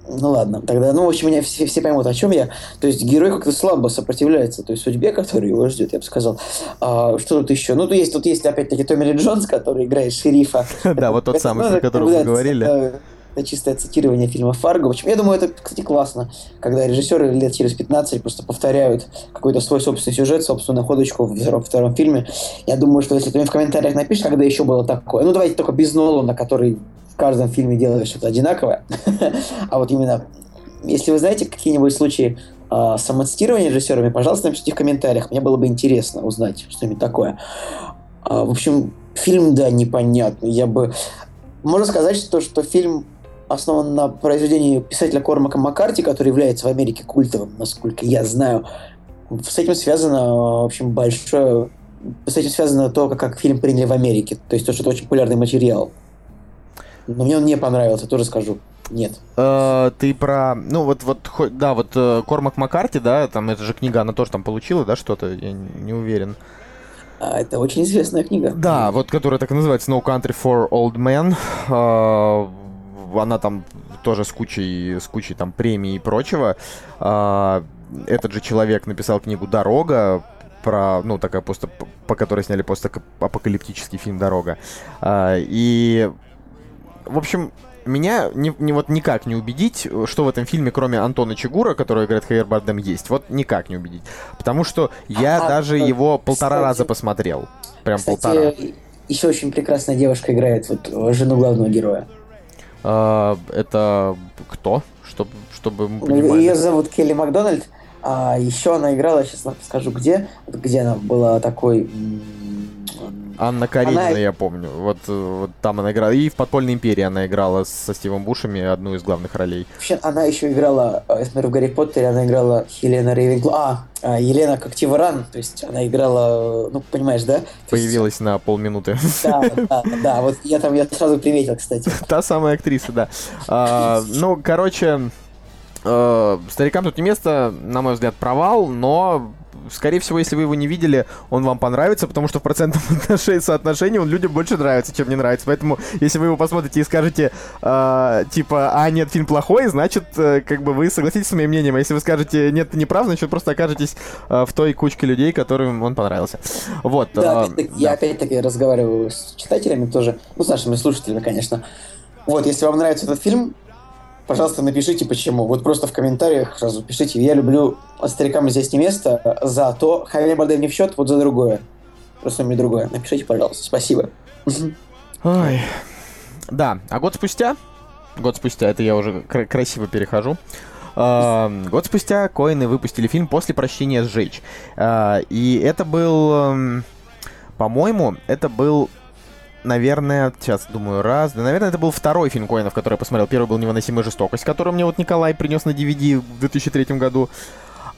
ну ладно, тогда, ну, в общем, меня все, все поймут, о чем я. То есть герой как-то слабо сопротивляется той судьбе, которая его ждет, я бы сказал. А, что тут еще? Ну, тут есть, тут есть опять-таки Томми Джонс, который играет шерифа. Да, вот тот самый, про которого мы говорили это чистое цитирование фильма «Фарго». В общем, я думаю, это, кстати, классно, когда режиссеры лет через 15 просто повторяют какой-то свой собственный сюжет, собственную ходочку в втором, втором фильме. Я думаю, что если ты мне в комментариях напишешь, когда еще было такое, ну давайте только без Нолана, который в каждом фильме делает что-то одинаковое, а вот именно, если вы знаете какие-нибудь случаи э, самоцитирования режиссерами, пожалуйста, напишите в комментариях, мне было бы интересно узнать что-нибудь такое. А, в общем, фильм, да, непонятный. Я бы... Можно сказать, что, что фильм основан на произведении писателя Кормака Маккарти, который является в Америке культовым, насколько я знаю. С этим связано, в общем, большое... С этим связано то, как, как фильм приняли в Америке. То есть то, что это очень популярный материал. Но мне он не понравился, тоже скажу. Нет. Э, ты про, ну вот, вот, да, вот э, Кормак Маккарти, да, там эта же книга, она тоже там получила, да, что-то, я не уверен. А, это очень известная книга. Да, вот которая так и называется No Country for Old Men. Э, она там тоже с кучей, с кучей там премий и прочего. А, этот же человек написал книгу «Дорога», про, ну, такая просто, по которой сняли постапокалиптический фильм «Дорога». А, и, в общем, меня не, не, вот никак не убедить, что в этом фильме, кроме Антона Чигура, который играет Хейер Бардем, есть. Вот никак не убедить. Потому что я а, даже а, его полтора кстати, раза посмотрел. Прям кстати, полтора. Еще очень прекрасная девушка играет вот жену главного героя. А, это кто? Чтобы, чтобы мы ну, понимали. Ее зовут Келли Макдональд. А еще она играла, сейчас скажу где, где она была такой Анна Каренина, она... я помню. Вот, вот там она играла. И в «Подпольной империи» она играла со Стивом Бушами одну из главных ролей. Вообще, она еще играла, я смотрю, в «Гарри Поттере» она играла Хелена Рейвенкло. А, Елена Коктиваран, то есть она играла, ну, понимаешь, да? Появилась есть... на полминуты. Да, да, да, вот я там, я сразу приметил, кстати. Та самая актриса, да. А, ну, короче, э, старикам тут не место, на мой взгляд, провал, но скорее всего, если вы его не видели, он вам понравится, потому что в процентном соотношении он людям больше нравится, чем не нравится. Поэтому, если вы его посмотрите и скажете, э, типа, а, нет, фильм плохой, значит, э, как бы вы согласитесь с моим мнением. А если вы скажете, нет, ты не прав, значит, вы просто окажетесь э, в той кучке людей, которым он понравился. Вот. Да, э, опять я опять-таки разговариваю с читателями тоже, ну, с нашими слушателями, конечно. Вот, если вам нравится этот фильм, Пожалуйста, напишите почему. Вот просто в комментариях сразу пишите. Я люблю старикам здесь не место за то. Хавьер Бардем не в счет, вот за другое. Просто мне другое. Напишите, пожалуйста. Спасибо. Ой. Да, а год спустя, год спустя, это я уже кр- красиво перехожу, Uh, год спустя Коины выпустили фильм «После прощения сжечь». Uh, и это был, um, по-моему, это был наверное, сейчас думаю, раз, да, наверное, это был второй фильм Коинов, который я посмотрел. Первый был «Невыносимая жестокость», который мне вот Николай принес на DVD в 2003 году.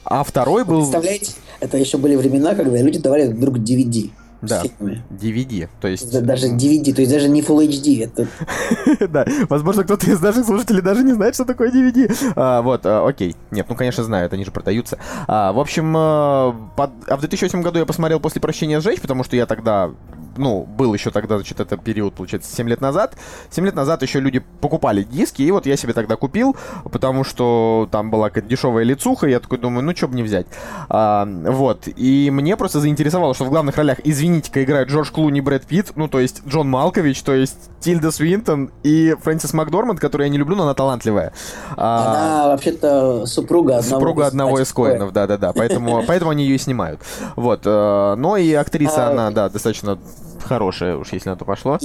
А второй был... Представляете, это еще были времена, когда люди давали друг DVD. Да, DVD, то есть... Даже DVD, то есть даже не Full HD, это... да, возможно, кто-то из наших слушателей даже не знает, что такое DVD. А, вот, а, окей. Нет, ну, конечно, знают, они же продаются. А, в общем, а, под... а в 2008 году я посмотрел «После прощения сжечь», потому что я тогда ну, был еще тогда, значит, это период, получается, 7 лет назад. 7 лет назад еще люди покупали диски, и вот я себе тогда купил, потому что там была какая-то дешевая лицуха, и я такой думаю, ну, что бы не взять. А, вот, и мне просто заинтересовало, что в главных ролях, извините-ка, играют Джордж Клуни, Брэд Питт, ну, то есть Джон Малкович, то есть Тильда Свинтон и Фрэнсис Макдорманд, которую я не люблю, но она талантливая. А, она вообще-то супруга одного, супруга одного из Коинов, да-да-да, поэтому, поэтому они ее и снимают. Вот, э, но и актриса, а, она, да, достаточно хорошая, уж если на то пошло.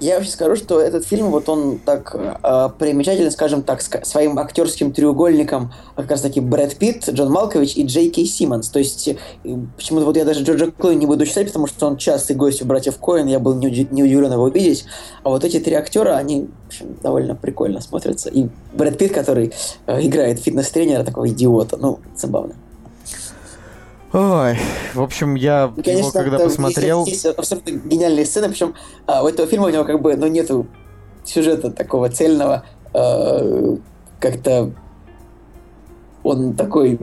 Я вообще скажу, что этот фильм, вот он так э, примечателен, скажем так, своим актерским треугольником, как раз таки Брэд Питт, Джон Малкович и Джей Кей Симмонс. То есть, почему-то вот я даже Джорджа Клуни не буду читать, потому что он частый гость у братьев Коэн, я был не, не удивлен его увидеть. А вот эти три актера, они, в общем, довольно прикольно смотрятся. И Брэд Питт, который э, играет фитнес-тренера, такого идиота, ну, забавно. Ой, в общем, я ну, Конечно, его когда посмотрел... Есть, есть абсолютно гениальные сцены, причем а, у этого фильма у него как бы, ну, нету сюжета такого цельного, э, как-то он такой...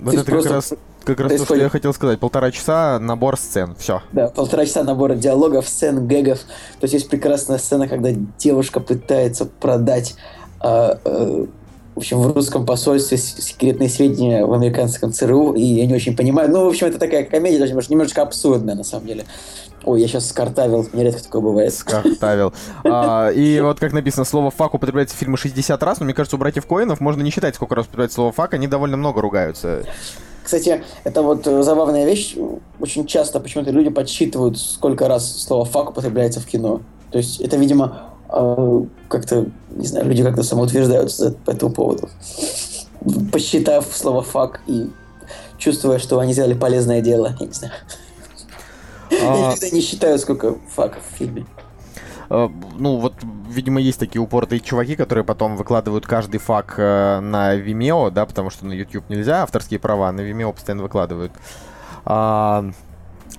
Вот это как раз, как раз то, что я хотел сказать. Полтора часа набор сцен, все. Да, полтора часа набора диалогов, сцен, гэгов. То есть есть прекрасная сцена, когда девушка пытается продать э, э, в общем, в русском посольстве секретные сведения в американском ЦРУ, и я не очень понимаю. Ну, в общем, это такая комедия, даже немножечко абсурдная, на самом деле. Ой, я сейчас скартавил, нередко такое бывает. Скартавил. а, и вот как написано, слово «фак» употребляется в фильме 60 раз, но мне кажется, у братьев Коинов можно не считать, сколько раз употребляется слово «фак», они довольно много ругаются. Кстати, это вот э, забавная вещь. Очень часто почему-то люди подсчитывают, сколько раз слово «fuck» употребляется в кино. То есть это, видимо, как-то, не знаю, люди как-то самоутверждаются по этому поводу. Посчитав слово «fuck» и чувствуя, что они сделали полезное дело, я не знаю. А... Я никогда не считаю, сколько fuck ов в фильме. А, ну, вот, видимо, есть такие упоротые чуваки, которые потом выкладывают каждый fuck э, на Vimeo, да, потому что на YouTube нельзя, авторские права на Vimeo постоянно выкладывают. А,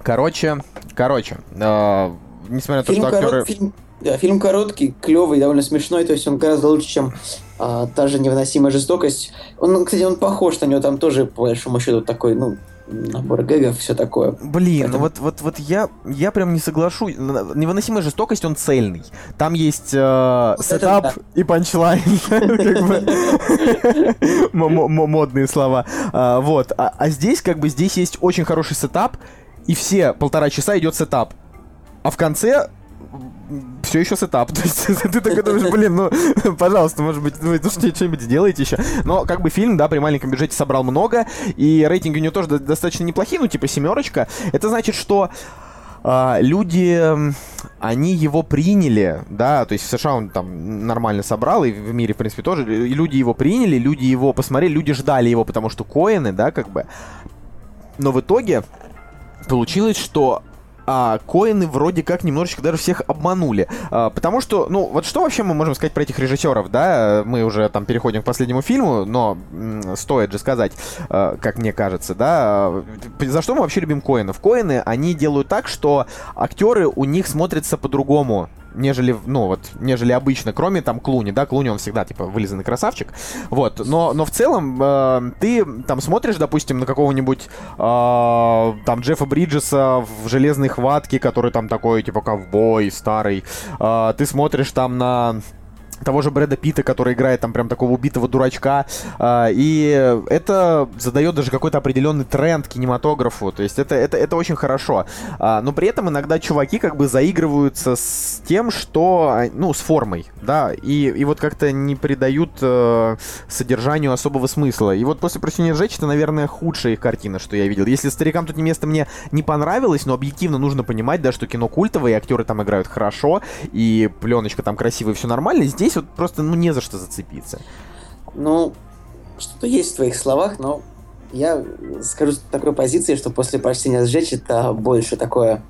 короче, короче, а, несмотря на то, фильм что актеры... Фильм, да, фильм короткий, клевый, довольно смешной, то есть он гораздо лучше, чем а, та же невыносимая жестокость. Он, кстати, он похож на него, там тоже, по большому счету, такой, ну, набор гэгов, все такое. Блин, Поэтому... вот, вот, вот я, я прям не соглашусь. Невыносимая жестокость, он цельный. Там есть э, setup да. и punchline. Модные слова. А, вот. А, а здесь, как бы, здесь есть очень хороший setup, и все полтора часа идет setup. А в конце все еще setup. То есть ты такой думаешь, блин, ну, пожалуйста, может быть, вы что-нибудь сделаете еще. Но как бы фильм, да, при маленьком бюджете собрал много, и рейтинги у него тоже достаточно неплохие, ну, типа семерочка. Это значит, что Uh, люди, они его приняли, да, то есть в США он там нормально собрал, и в мире, в принципе, тоже, и люди его приняли, люди его посмотрели, люди ждали его, потому что Коэны, да, как бы. Но в итоге получилось, что а коины вроде как немножечко даже всех обманули. А, потому что, ну, вот что вообще мы можем сказать про этих режиссеров, да? Мы уже там переходим к последнему фильму, но м, стоит же сказать, а, как мне кажется, да? За что мы вообще любим коинов? Коины, они делают так, что актеры у них смотрятся по-другому нежели, ну, вот, нежели обычно, кроме там Клуни, да, Клуни он всегда, типа, вылизанный красавчик, вот, но, но в целом э, ты там смотришь, допустим, на какого-нибудь э, там Джеффа Бриджеса в «Железной хватке», который там такой, типа, ковбой старый, э, ты смотришь там на того же Брэда Питта, который играет там прям такого убитого дурачка. А, и это задает даже какой-то определенный тренд кинематографу. То есть это, это, это очень хорошо. А, но при этом иногда чуваки как бы заигрываются с тем, что, а, ну, с формой, да, и, и вот как-то не придают э, содержанию особого смысла. И вот после «Прощения сжечь» это, наверное, худшая их картина, что я видел. Если «Старикам тут не место» мне не понравилось, но объективно нужно понимать, да, что кино культовое, и актеры там играют хорошо, и пленочка там красивая, все нормально. Здесь здесь вот просто ну, не за что зацепиться. Ну, что-то есть в твоих словах, но я скажу с такой позиции, что после прочтения сжечь это больше такое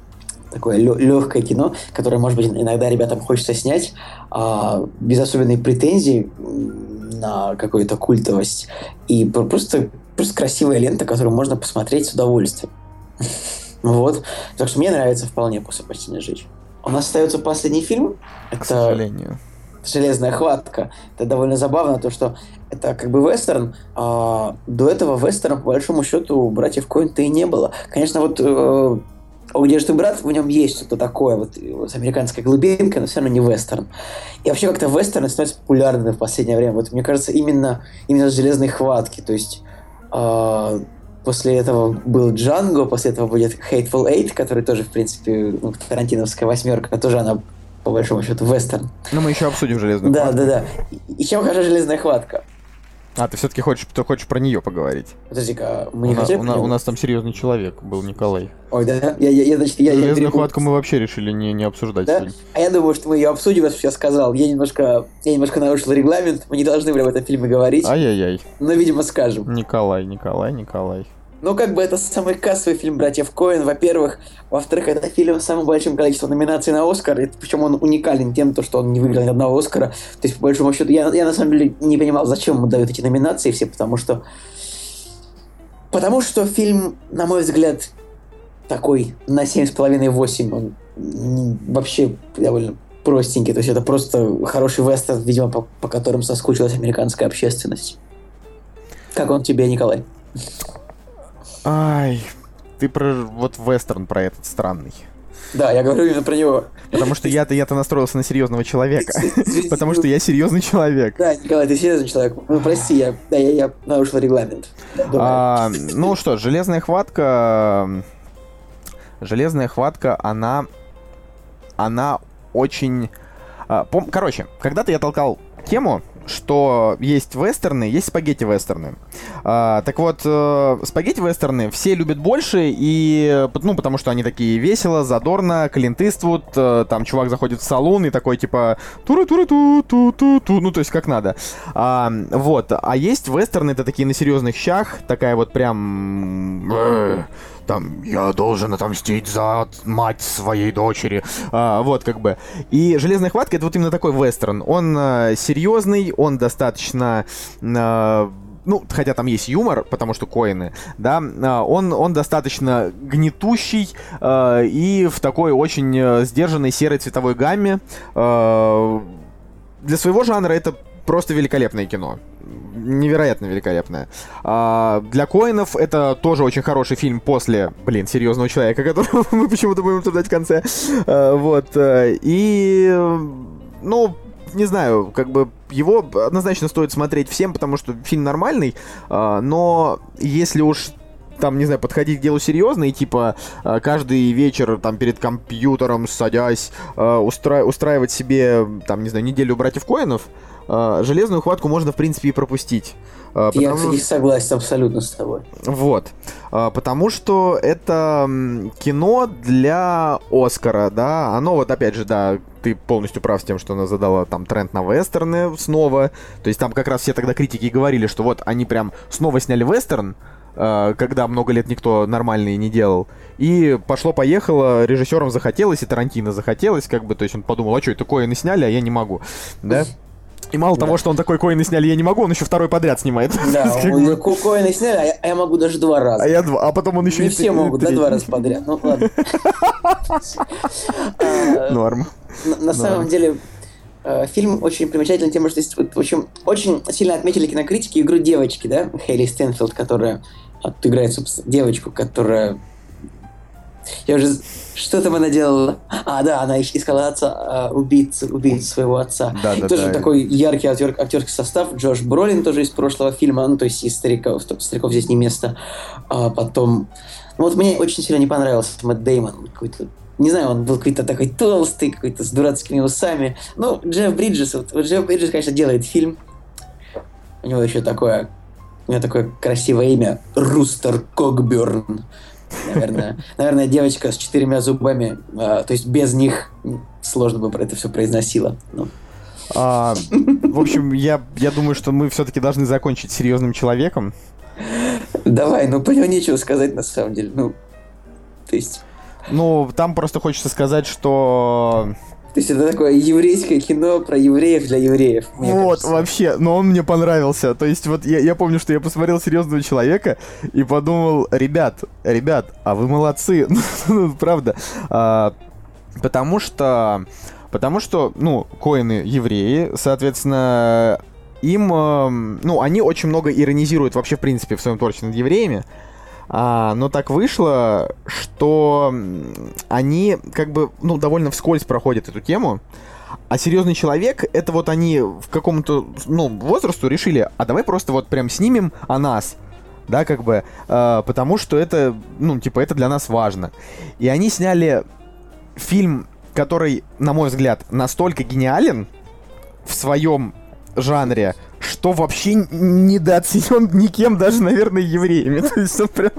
такое легкое кино, которое, может быть, иногда ребятам хочется снять а, без особенной претензии на какую-то культовость. И просто, просто красивая лента, которую можно посмотреть с удовольствием. Вот. Так что мне нравится вполне после «Почти сжечь». У нас остается последний фильм. К сожалению железная хватка. Это довольно забавно, то что это как бы вестерн, а до этого вестерна, по большому счету, у братьев Коин-то и не было. Конечно, вот э, «О, где же ты, брат?» в нем есть что-то такое, вот, вот американская глубинка, но все равно не вестерн. И вообще как-то вестерны становятся популярными в последнее время. Вот мне кажется, именно, именно с железной хватки. То есть э, после этого был Джанго, после этого будет Hateful Eight, который тоже, в принципе, ну, Тарантиновская восьмерка, тоже она по большому счету вестерн. Ну, мы еще обсудим железную да, хватку. Да, да, да. И чем хороша железная хватка? А, ты все-таки хочешь, ты хочешь про нее поговорить? Подожди-ка, мы не у, хотели у, про у нас там серьезный человек был, Николай. Ой, да? Я, я, я, значит, я, я Железную перепутал. хватку мы вообще решили не, не обсуждать Да? сегодня. А я думаю, что мы ее обсудим, раз я сказал. Я немножко, я немножко нарушил регламент, мы не должны были об этом фильме говорить, Ай-яй-яй. но, видимо, скажем. Николай, Николай, Николай. Ну, как бы это самый кассовый фильм «Братьев Коэн», во-первых. Во-вторых, это фильм с самым большим количеством номинаций на «Оскар», и причем он уникален тем, то, что он не выиграл ни одного «Оскара». То есть, по большому счету, я, я на самом деле не понимал, зачем ему дают эти номинации все, потому что... Потому что фильм, на мой взгляд, такой на 7,5-8. Он вообще довольно простенький. То есть это просто хороший вестерн, видимо, по, по которым соскучилась американская общественность. Как он тебе, Николай? Ай, ты про вот вестерн про этот странный. Да, я говорю именно про него. Потому что я-то я-то настроился на серьезного человека. Потому что я серьезный человек. Да, Николай, ты серьезный человек. Ну, прости, я, да, я, я нарушил регламент. А, ну что, железная хватка. Железная хватка, она. Она очень. а, Короче, когда-то я толкал тему, что есть вестерны, есть спагетти-вестерны. А, так вот, э, спагетти-вестерны все любят больше, и, ну, потому что они такие весело, задорно, Клинт Иствуд, э, там чувак заходит в салон и такой, типа, туры туры ту ту ту ту ну, то есть как надо. А, вот, а есть вестерны, это такие на серьезных щах, такая вот прям... э, Там, я должен отомстить за мать своей дочери. А, вот, как бы. И «Железная хватка» — это вот именно такой вестерн. Он э, серьезный, он достаточно... э, ну, хотя там есть юмор, потому что коины, да, а, он, он достаточно гнетущий э, и в такой очень э, сдержанной серой цветовой гамме. Э, для своего жанра это просто великолепное кино. Невероятно великолепное. А, для коинов это тоже очень хороший фильм после, блин, серьезного человека, которого мы почему-то будем обсуждать в конце. А, вот. э, И, ну, не знаю, как бы его однозначно стоит смотреть всем, потому что фильм нормальный, а, но если уж там, не знаю, подходить к делу серьезно и типа э, каждый вечер там перед компьютером садясь э, устра- устраивать себе там, не знаю, неделю братьев Коинов, железную хватку можно в принципе и пропустить. Я, потому кстати, согласен абсолютно с тобой. вот. А, Потому что это кино для Оскара, да. Оно вот, опять же, да, ты полностью прав с тем, что она задала там тренд на вестерны снова. То есть там как раз все тогда критики говорили, что вот они прям снова сняли вестерн, а, когда много лет никто нормальный не делал. И пошло-поехало, режиссерам захотелось, и Тарантино захотелось, как бы, то есть он подумал, а что, это коины сняли, а я не могу, да? И мало того, что он такой коины сняли, я не могу, он еще второй подряд снимает. Да, он ко- коины сняли, а я, а я могу даже два раза. А я два, а потом он еще Не и все могут, да, два раза подряд. Ну, ладно. А, Норм. На самом деле, э, фильм очень примечателен тем, что в общем, очень сильно отметили кинокритики игру девочки, да, Хейли Стэнфилд, которая играет, собственно, девочку, которая... Я уже... Что там она делала? А, да, она искала отца, э, убийцу, убийцу своего отца. Да, да, тоже да. такой яркий актер, актерский состав. Джош Бролин тоже из прошлого фильма, ну, то есть из стариков, стариков здесь не место. А потом... Ну, вот мне очень сильно не понравился Мэтт Деймон. Какой-то не знаю, он был какой-то такой толстый, какой-то с дурацкими усами. Ну, Джефф Бриджес, вот, вот Джефф Бриджес, конечно, делает фильм. У него еще такое, у него такое красивое имя Рустер Кокберн. Наверное, наверное, девочка с четырьмя зубами, а, то есть без них сложно бы про это все произносила. Ну, А, в общем, я, я думаю, что мы все-таки должны закончить серьезным человеком. давай, ну про него нечего сказать на самом деле. Ну, то есть, Ну, там просто хочется сказать, что... то есть это такое еврейское кино про евреев для евреев. вот, кажется. вообще, но он мне понравился. То есть, вот я, я помню, что я посмотрел серьезного человека и подумал, ребят, ребят, а вы молодцы. Ну, правда. А, потому что... Потому что, ну, коины евреи, соответственно, им, эм, ну, они очень много иронизируют вообще, в принципе, в своем творчестве над евреями. А, но так вышло, что они как бы, ну, довольно вскользь проходят эту тему. А серьезный человек, это вот они в каком-то, ну, возрасту решили, а давай просто вот прям снимем о нас, да, как бы, э, потому что это, ну, типа, это для нас важно. И они сняли фильм, который, на мой взгляд, настолько гениален в своем жанре, что вообще недооценен никем, даже, наверное, евреями. То есть он прям,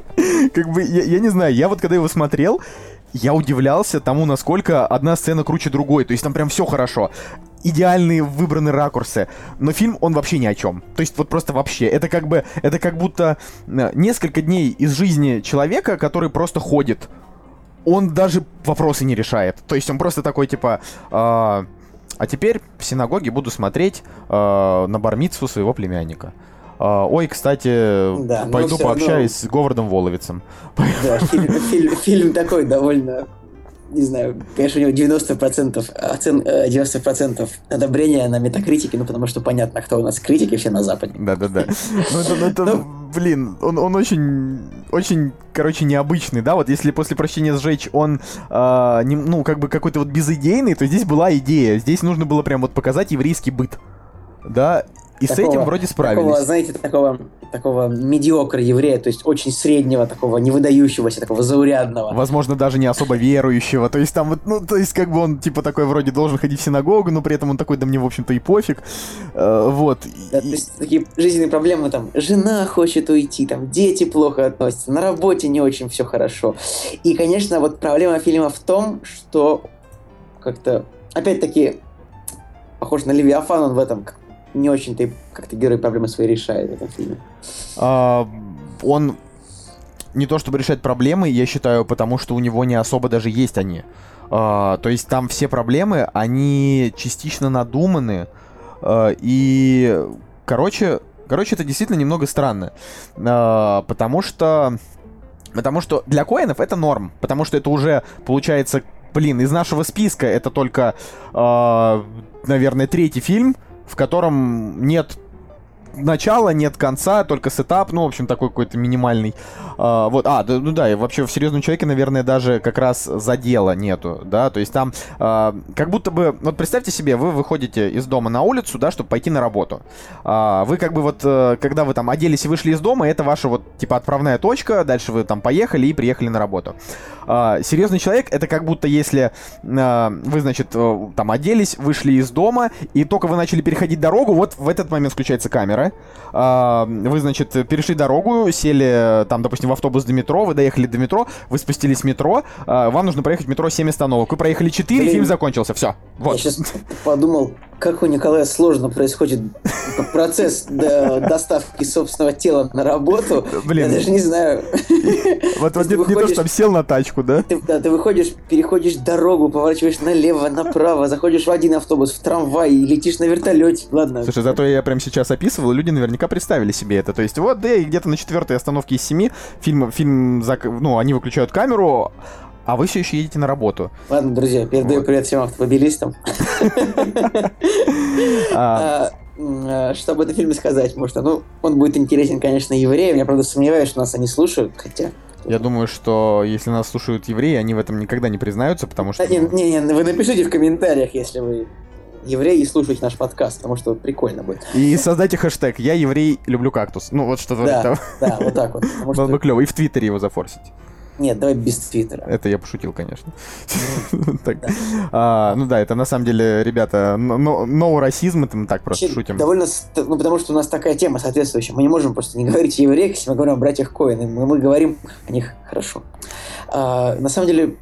как бы, я, я не знаю, я вот когда его смотрел, я удивлялся тому, насколько одна сцена круче другой. То есть там прям все хорошо. Идеальные выбраны ракурсы. Но фильм, он вообще ни о чем. То есть вот просто вообще. Это как бы, это как будто э, несколько дней из жизни человека, который просто ходит. Он даже вопросы не решает. То есть он просто такой, типа... Э, а теперь в синагоге буду смотреть э, на бармицу своего племянника. А, ой, кстати, да, пойду пообщаюсь равно... с Говардом Воловицем. Да, фильм, фильм, фильм такой довольно не знаю, конечно, у него 90% оцен... 90% э, одобрения на метакритике, ну, потому что понятно, кто у нас критики все на Западе. Да-да-да. Ну, это, ну, это ну, блин, он, он очень, очень, короче, необычный, да, вот если после прощения сжечь он, э, не, ну, как бы какой-то вот безыдейный, то здесь была идея, здесь нужно было прям вот показать еврейский быт, да, и такого, с этим вроде справились. Такого, знаете, такого, такого медиокра еврея, то есть очень среднего, такого невыдающегося, такого заурядного. Возможно, даже не особо верующего. То есть там вот, ну, то есть как бы он типа такой вроде должен ходить в синагогу, но при этом он такой, да мне, в общем-то, и пофиг. Э, вот. Да, то есть такие жизненные проблемы, там, жена хочет уйти, там, дети плохо относятся, на работе не очень все хорошо. И, конечно, вот проблема фильма в том, что как-то, опять-таки, похож на Левиафан он в этом не очень-то как-то герой проблемы свои решает в этом фильме. А, он не то чтобы решать проблемы, я считаю, потому что у него не особо даже есть они. А, то есть там все проблемы, они частично надуманы. А, и, короче, короче, это действительно немного странно. А, потому что... Потому что для коинов это норм. Потому что это уже, получается, блин, из нашего списка это только, э, наверное, третий фильм, в котором нет начала, нет конца, только сетап, ну, в общем, такой какой-то минимальный. А, вот, а, да, ну да, и вообще в серьезном человеке, наверное, даже как раз задела нету, да, то есть там а, как будто бы, вот представьте себе, вы выходите из дома на улицу, да, чтобы пойти на работу. А, вы как бы вот, а, когда вы там оделись и вышли из дома, это ваша вот, типа, отправная точка, дальше вы там поехали и приехали на работу. А, серьезный человек, это как будто если а, вы, значит, э, там оделись, вышли из дома, и только вы начали переходить дорогу, вот в этот момент включается камера. А, вы, значит, перешли дорогу, сели там, допустим, в автобус до метро, вы доехали до метро, вы спустились в метро, а, вам нужно проехать метро 7 остановок. Вы проехали 4, Блин, фильм закончился, все. Вот. Я сейчас подумал, как у Николая сложно происходит процесс доставки собственного тела на работу. Блин. Я даже не знаю. Вот, вот не, выходишь, не то, что там сел на тачку, да? Ты, да, ты выходишь, переходишь дорогу, поворачиваешь налево, направо, заходишь в один автобус, в трамвай и летишь на вертолете. Ладно. Слушай, зато я прям сейчас описывал, люди наверняка представили себе это. То есть вот, да, и где-то на четвертой остановке из семи фильм, фильм, ну, они выключают камеру, а вы все еще едете на работу. Ладно, друзья, передаю вот. привет всем автомобилистам. А. А, что об этом фильме сказать? Потому что, ну, он будет интересен, конечно, евреям. Я, правда, сомневаюсь, что нас они слушают, хотя... Я думаю, что если нас слушают евреи, они в этом никогда не признаются, потому что... Не, не, не, вы напишите в комментариях, если вы евреи и слушайте наш подкаст, потому что прикольно будет. И создайте хэштег «Я еврей, люблю кактус». Ну, вот что-то да, там. Да, вот так вот. Было бы клево. И в Твиттере его зафорсить. Нет, давай без твиттера. Это я пошутил, конечно. А, ну да, это на самом деле, ребята, но расизм, это мы так просто шутим. Довольно, ну потому что у нас такая тема соответствующая. Мы не можем просто не говорить о евреях, если мы говорим о братьях Коэн, мы, говорим о них хорошо. А, на самом деле,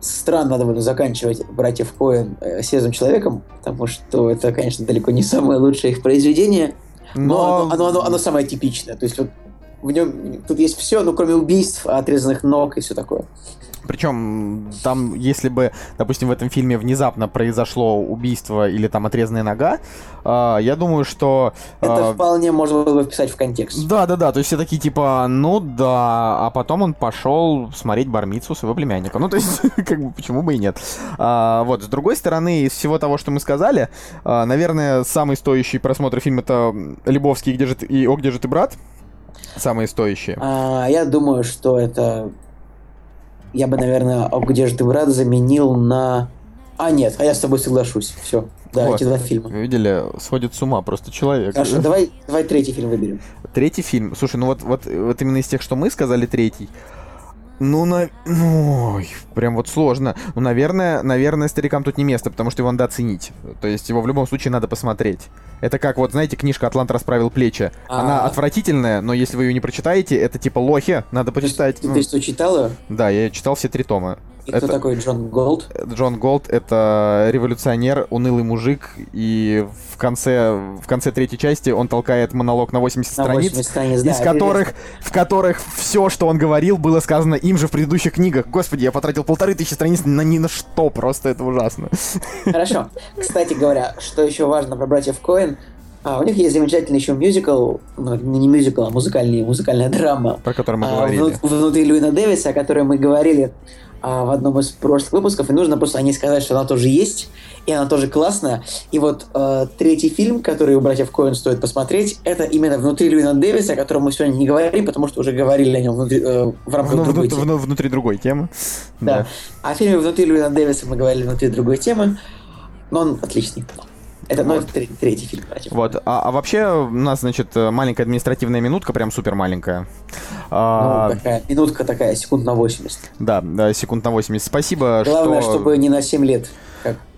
странно довольно заканчивать братьев Коэн э, «Свежим человеком», потому что это, конечно, далеко не самое лучшее их произведение, но, но оно, оно, оно, оно самое типичное. То есть вот в нем тут есть все, ну кроме убийств, отрезанных ног и все такое. Причем там, если бы, допустим, в этом фильме внезапно произошло убийство или там отрезанная нога, э, я думаю, что... Э, Это вполне можно было бы вписать в контекст. Да, да, да. То есть все такие типа, ну да, а потом он пошел смотреть бармицу своего племянника. Ну, то есть, как бы, почему бы и нет. А, вот, с другой стороны, из всего того, что мы сказали, а, наверное, самый стоящий просмотр фильм это Любовский где же ты, и О, где же ты, брат? Самые стоящие. А, я думаю, что это... Я бы, наверное, «О, где же ты, брат» заменил на... А, нет, а я с тобой соглашусь. Все. Да, Вот. эти два фильма. Вы видели, сходит с ума просто человек. Хорошо, давай, давай третий фильм выберем. Третий фильм. Слушай, ну вот, вот, вот именно из тех, что мы сказали, третий. Ну, на... ой, прям вот сложно. Ну, наверное, наверное, старикам тут не место, потому что его надо оценить. То есть его в любом случае надо посмотреть. Это как, вот, знаете, книжка «Атлант расправил плечи». Она А. отвратительная, но если вы ее не прочитаете, это типа лохи, надо почитать. Ты, Ну, ты что, читал ее? Да, я читал все три тома. И кто Это- такой Джон Голт? Джон Голт — это революционер, унылый мужик, и в конце, в конце третьей части он толкает монолог на 80 На страниц, 80 страниц, из которых, в которых все, что он говорил, было сказано им же в предыдущих книгах. Господи, я потратил полторы тысячи страниц на ни на что, просто это ужасно. Хорошо. Кстати говоря, что еще важно про братьев Коэн, а, у них есть замечательный еще мюзикл, ну, не мюзикл, а музыкальный, музыкальная драма Про который мы а, говорили. вну- внутри Льюина Дэвиса, о которой мы говорили а, в одном из прошлых выпусков, и нужно просто о ней сказать, что она тоже есть, и она тоже классная. И вот э, третий фильм, который у братьев Коэн стоит посмотреть, это именно внутри Льюина Дэвиса, о котором мы сегодня не говорим, потому что уже говорили о нем внутри, э, в рамках Вну- другой вну- темы. вну- внутри другой темы. Да. А в фильме «Внутри Льюина Дэвиса» мы говорили внутри другой темы, но он отличный. Это, ну, это тре- третий фильм «Братьев». Вот. А, а вообще у нас, значит, маленькая административная минутка, прям супер маленькая. А, Ну, такая минутка такая, секунд на 80. да, да, секунд на 80. Спасибо, Главное, что... чтобы не на 7 лет,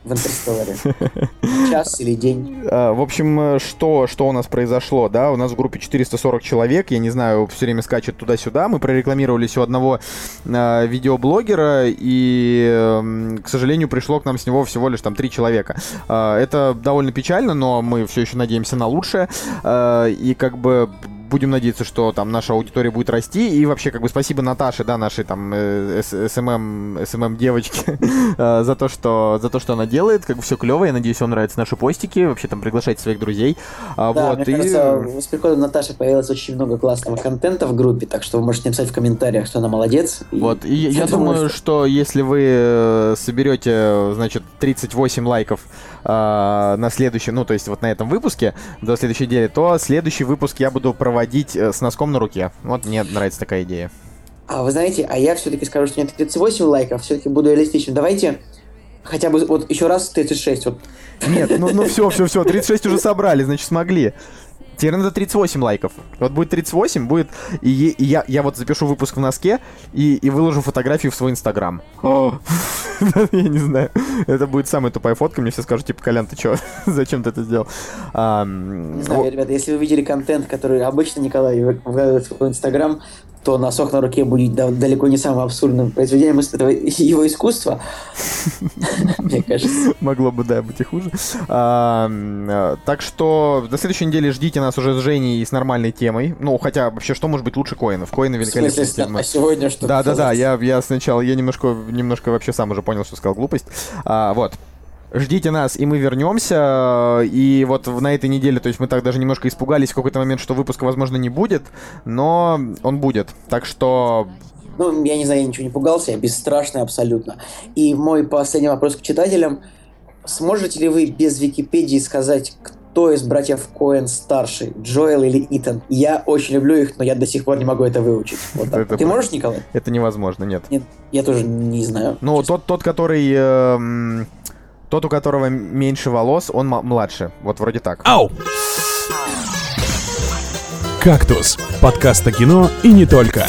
в «Интерстелларе». Час или день. А, В общем, э, что, что у нас произошло, да? У нас в группе 440 человек, я не знаю, все время скачет туда-сюда. Мы прорекламировались у одного э, видеоблогера, и, эм, к сожалению, пришло к нам снова всего лишь там три человека. А, это довольно печально, но мы все еще надеемся на лучшее. А, и как бы будем надеяться, что там наша аудитория будет расти. И вообще, как бы спасибо Наташе, да, нашей там э, SMM, SMM девочке, э, за то, что за то, что она делает. Как бы все клево. Я надеюсь, вам нравятся наши постики. Вообще там приглашайте своих друзей. А, Да, вот, мне и- кажется, с приходом Наташи появилось очень много классного контента в группе, так что вы можете написать в комментариях, что она молодец. Вот, и я, думаю, что... если вы э, соберете, значит, 38 лайков э, на следующем, ну, то есть вот на этом выпуске до следующей недели, то следующий выпуск я буду проводить э, с носком на руке. Вот мне нравится такая идея. А вы знаете, а я все-таки скажу, что нет 38 лайков, все-таки буду реалистичным. Давайте хотя бы вот еще раз 36. Вот. Нет, ну, ну все, все, все, 36 уже собрали, значит, смогли. Теперь надо 38 лайков. Вот будет 38, будет... И, и я, я вот запишу выпуск в носке и, и выложу фотографию в свой инстаграм. Я не знаю. Это будет самая тупая фотка. Мне все скажут, типа, Колян, ты чё? Зачем ты это сделал? Не знаю, ребята, если вы видели контент, который обычно Николай выкладывает в свой инстаграм, то носок на руке будет да- далеко не самым абсурдным произведением из этого его искусства. Мне кажется. Могло бы, да, быть и хуже. А, а, так что на следующей неделе ждите нас уже с Женей и с нормальной темой. Ну, хотя вообще, что может быть лучше коинов? Коины В великолепная смысле, тема. а сегодня что? Да, да, да, я, я сначала, я немножко, немножко вообще сам уже понял, что сказал глупость. А, вот. Ждите нас, и мы вернемся. И вот на этой неделе, то есть мы так даже немножко испугались в какой-то момент, что выпуска, возможно, не будет, но он будет. Так что Ну, я не знаю, я ничего не пугался, я бесстрашный абсолютно. И мой последний вопрос к читателям. Сможете ли вы без Википедии сказать, кто из братьев Коэн старший, Джоэл или Итан? Я очень люблю их, но я до сих пор не могу это выучить. Вот так. Это Ты можешь, Николай? это невозможно, нет. Нет, я тоже не знаю. Ну, тот, тот, который... эм, тот, у которого меньше волос, он младше. Вот вроде так. Ау! «Кактус» — подкаст о кино и не только.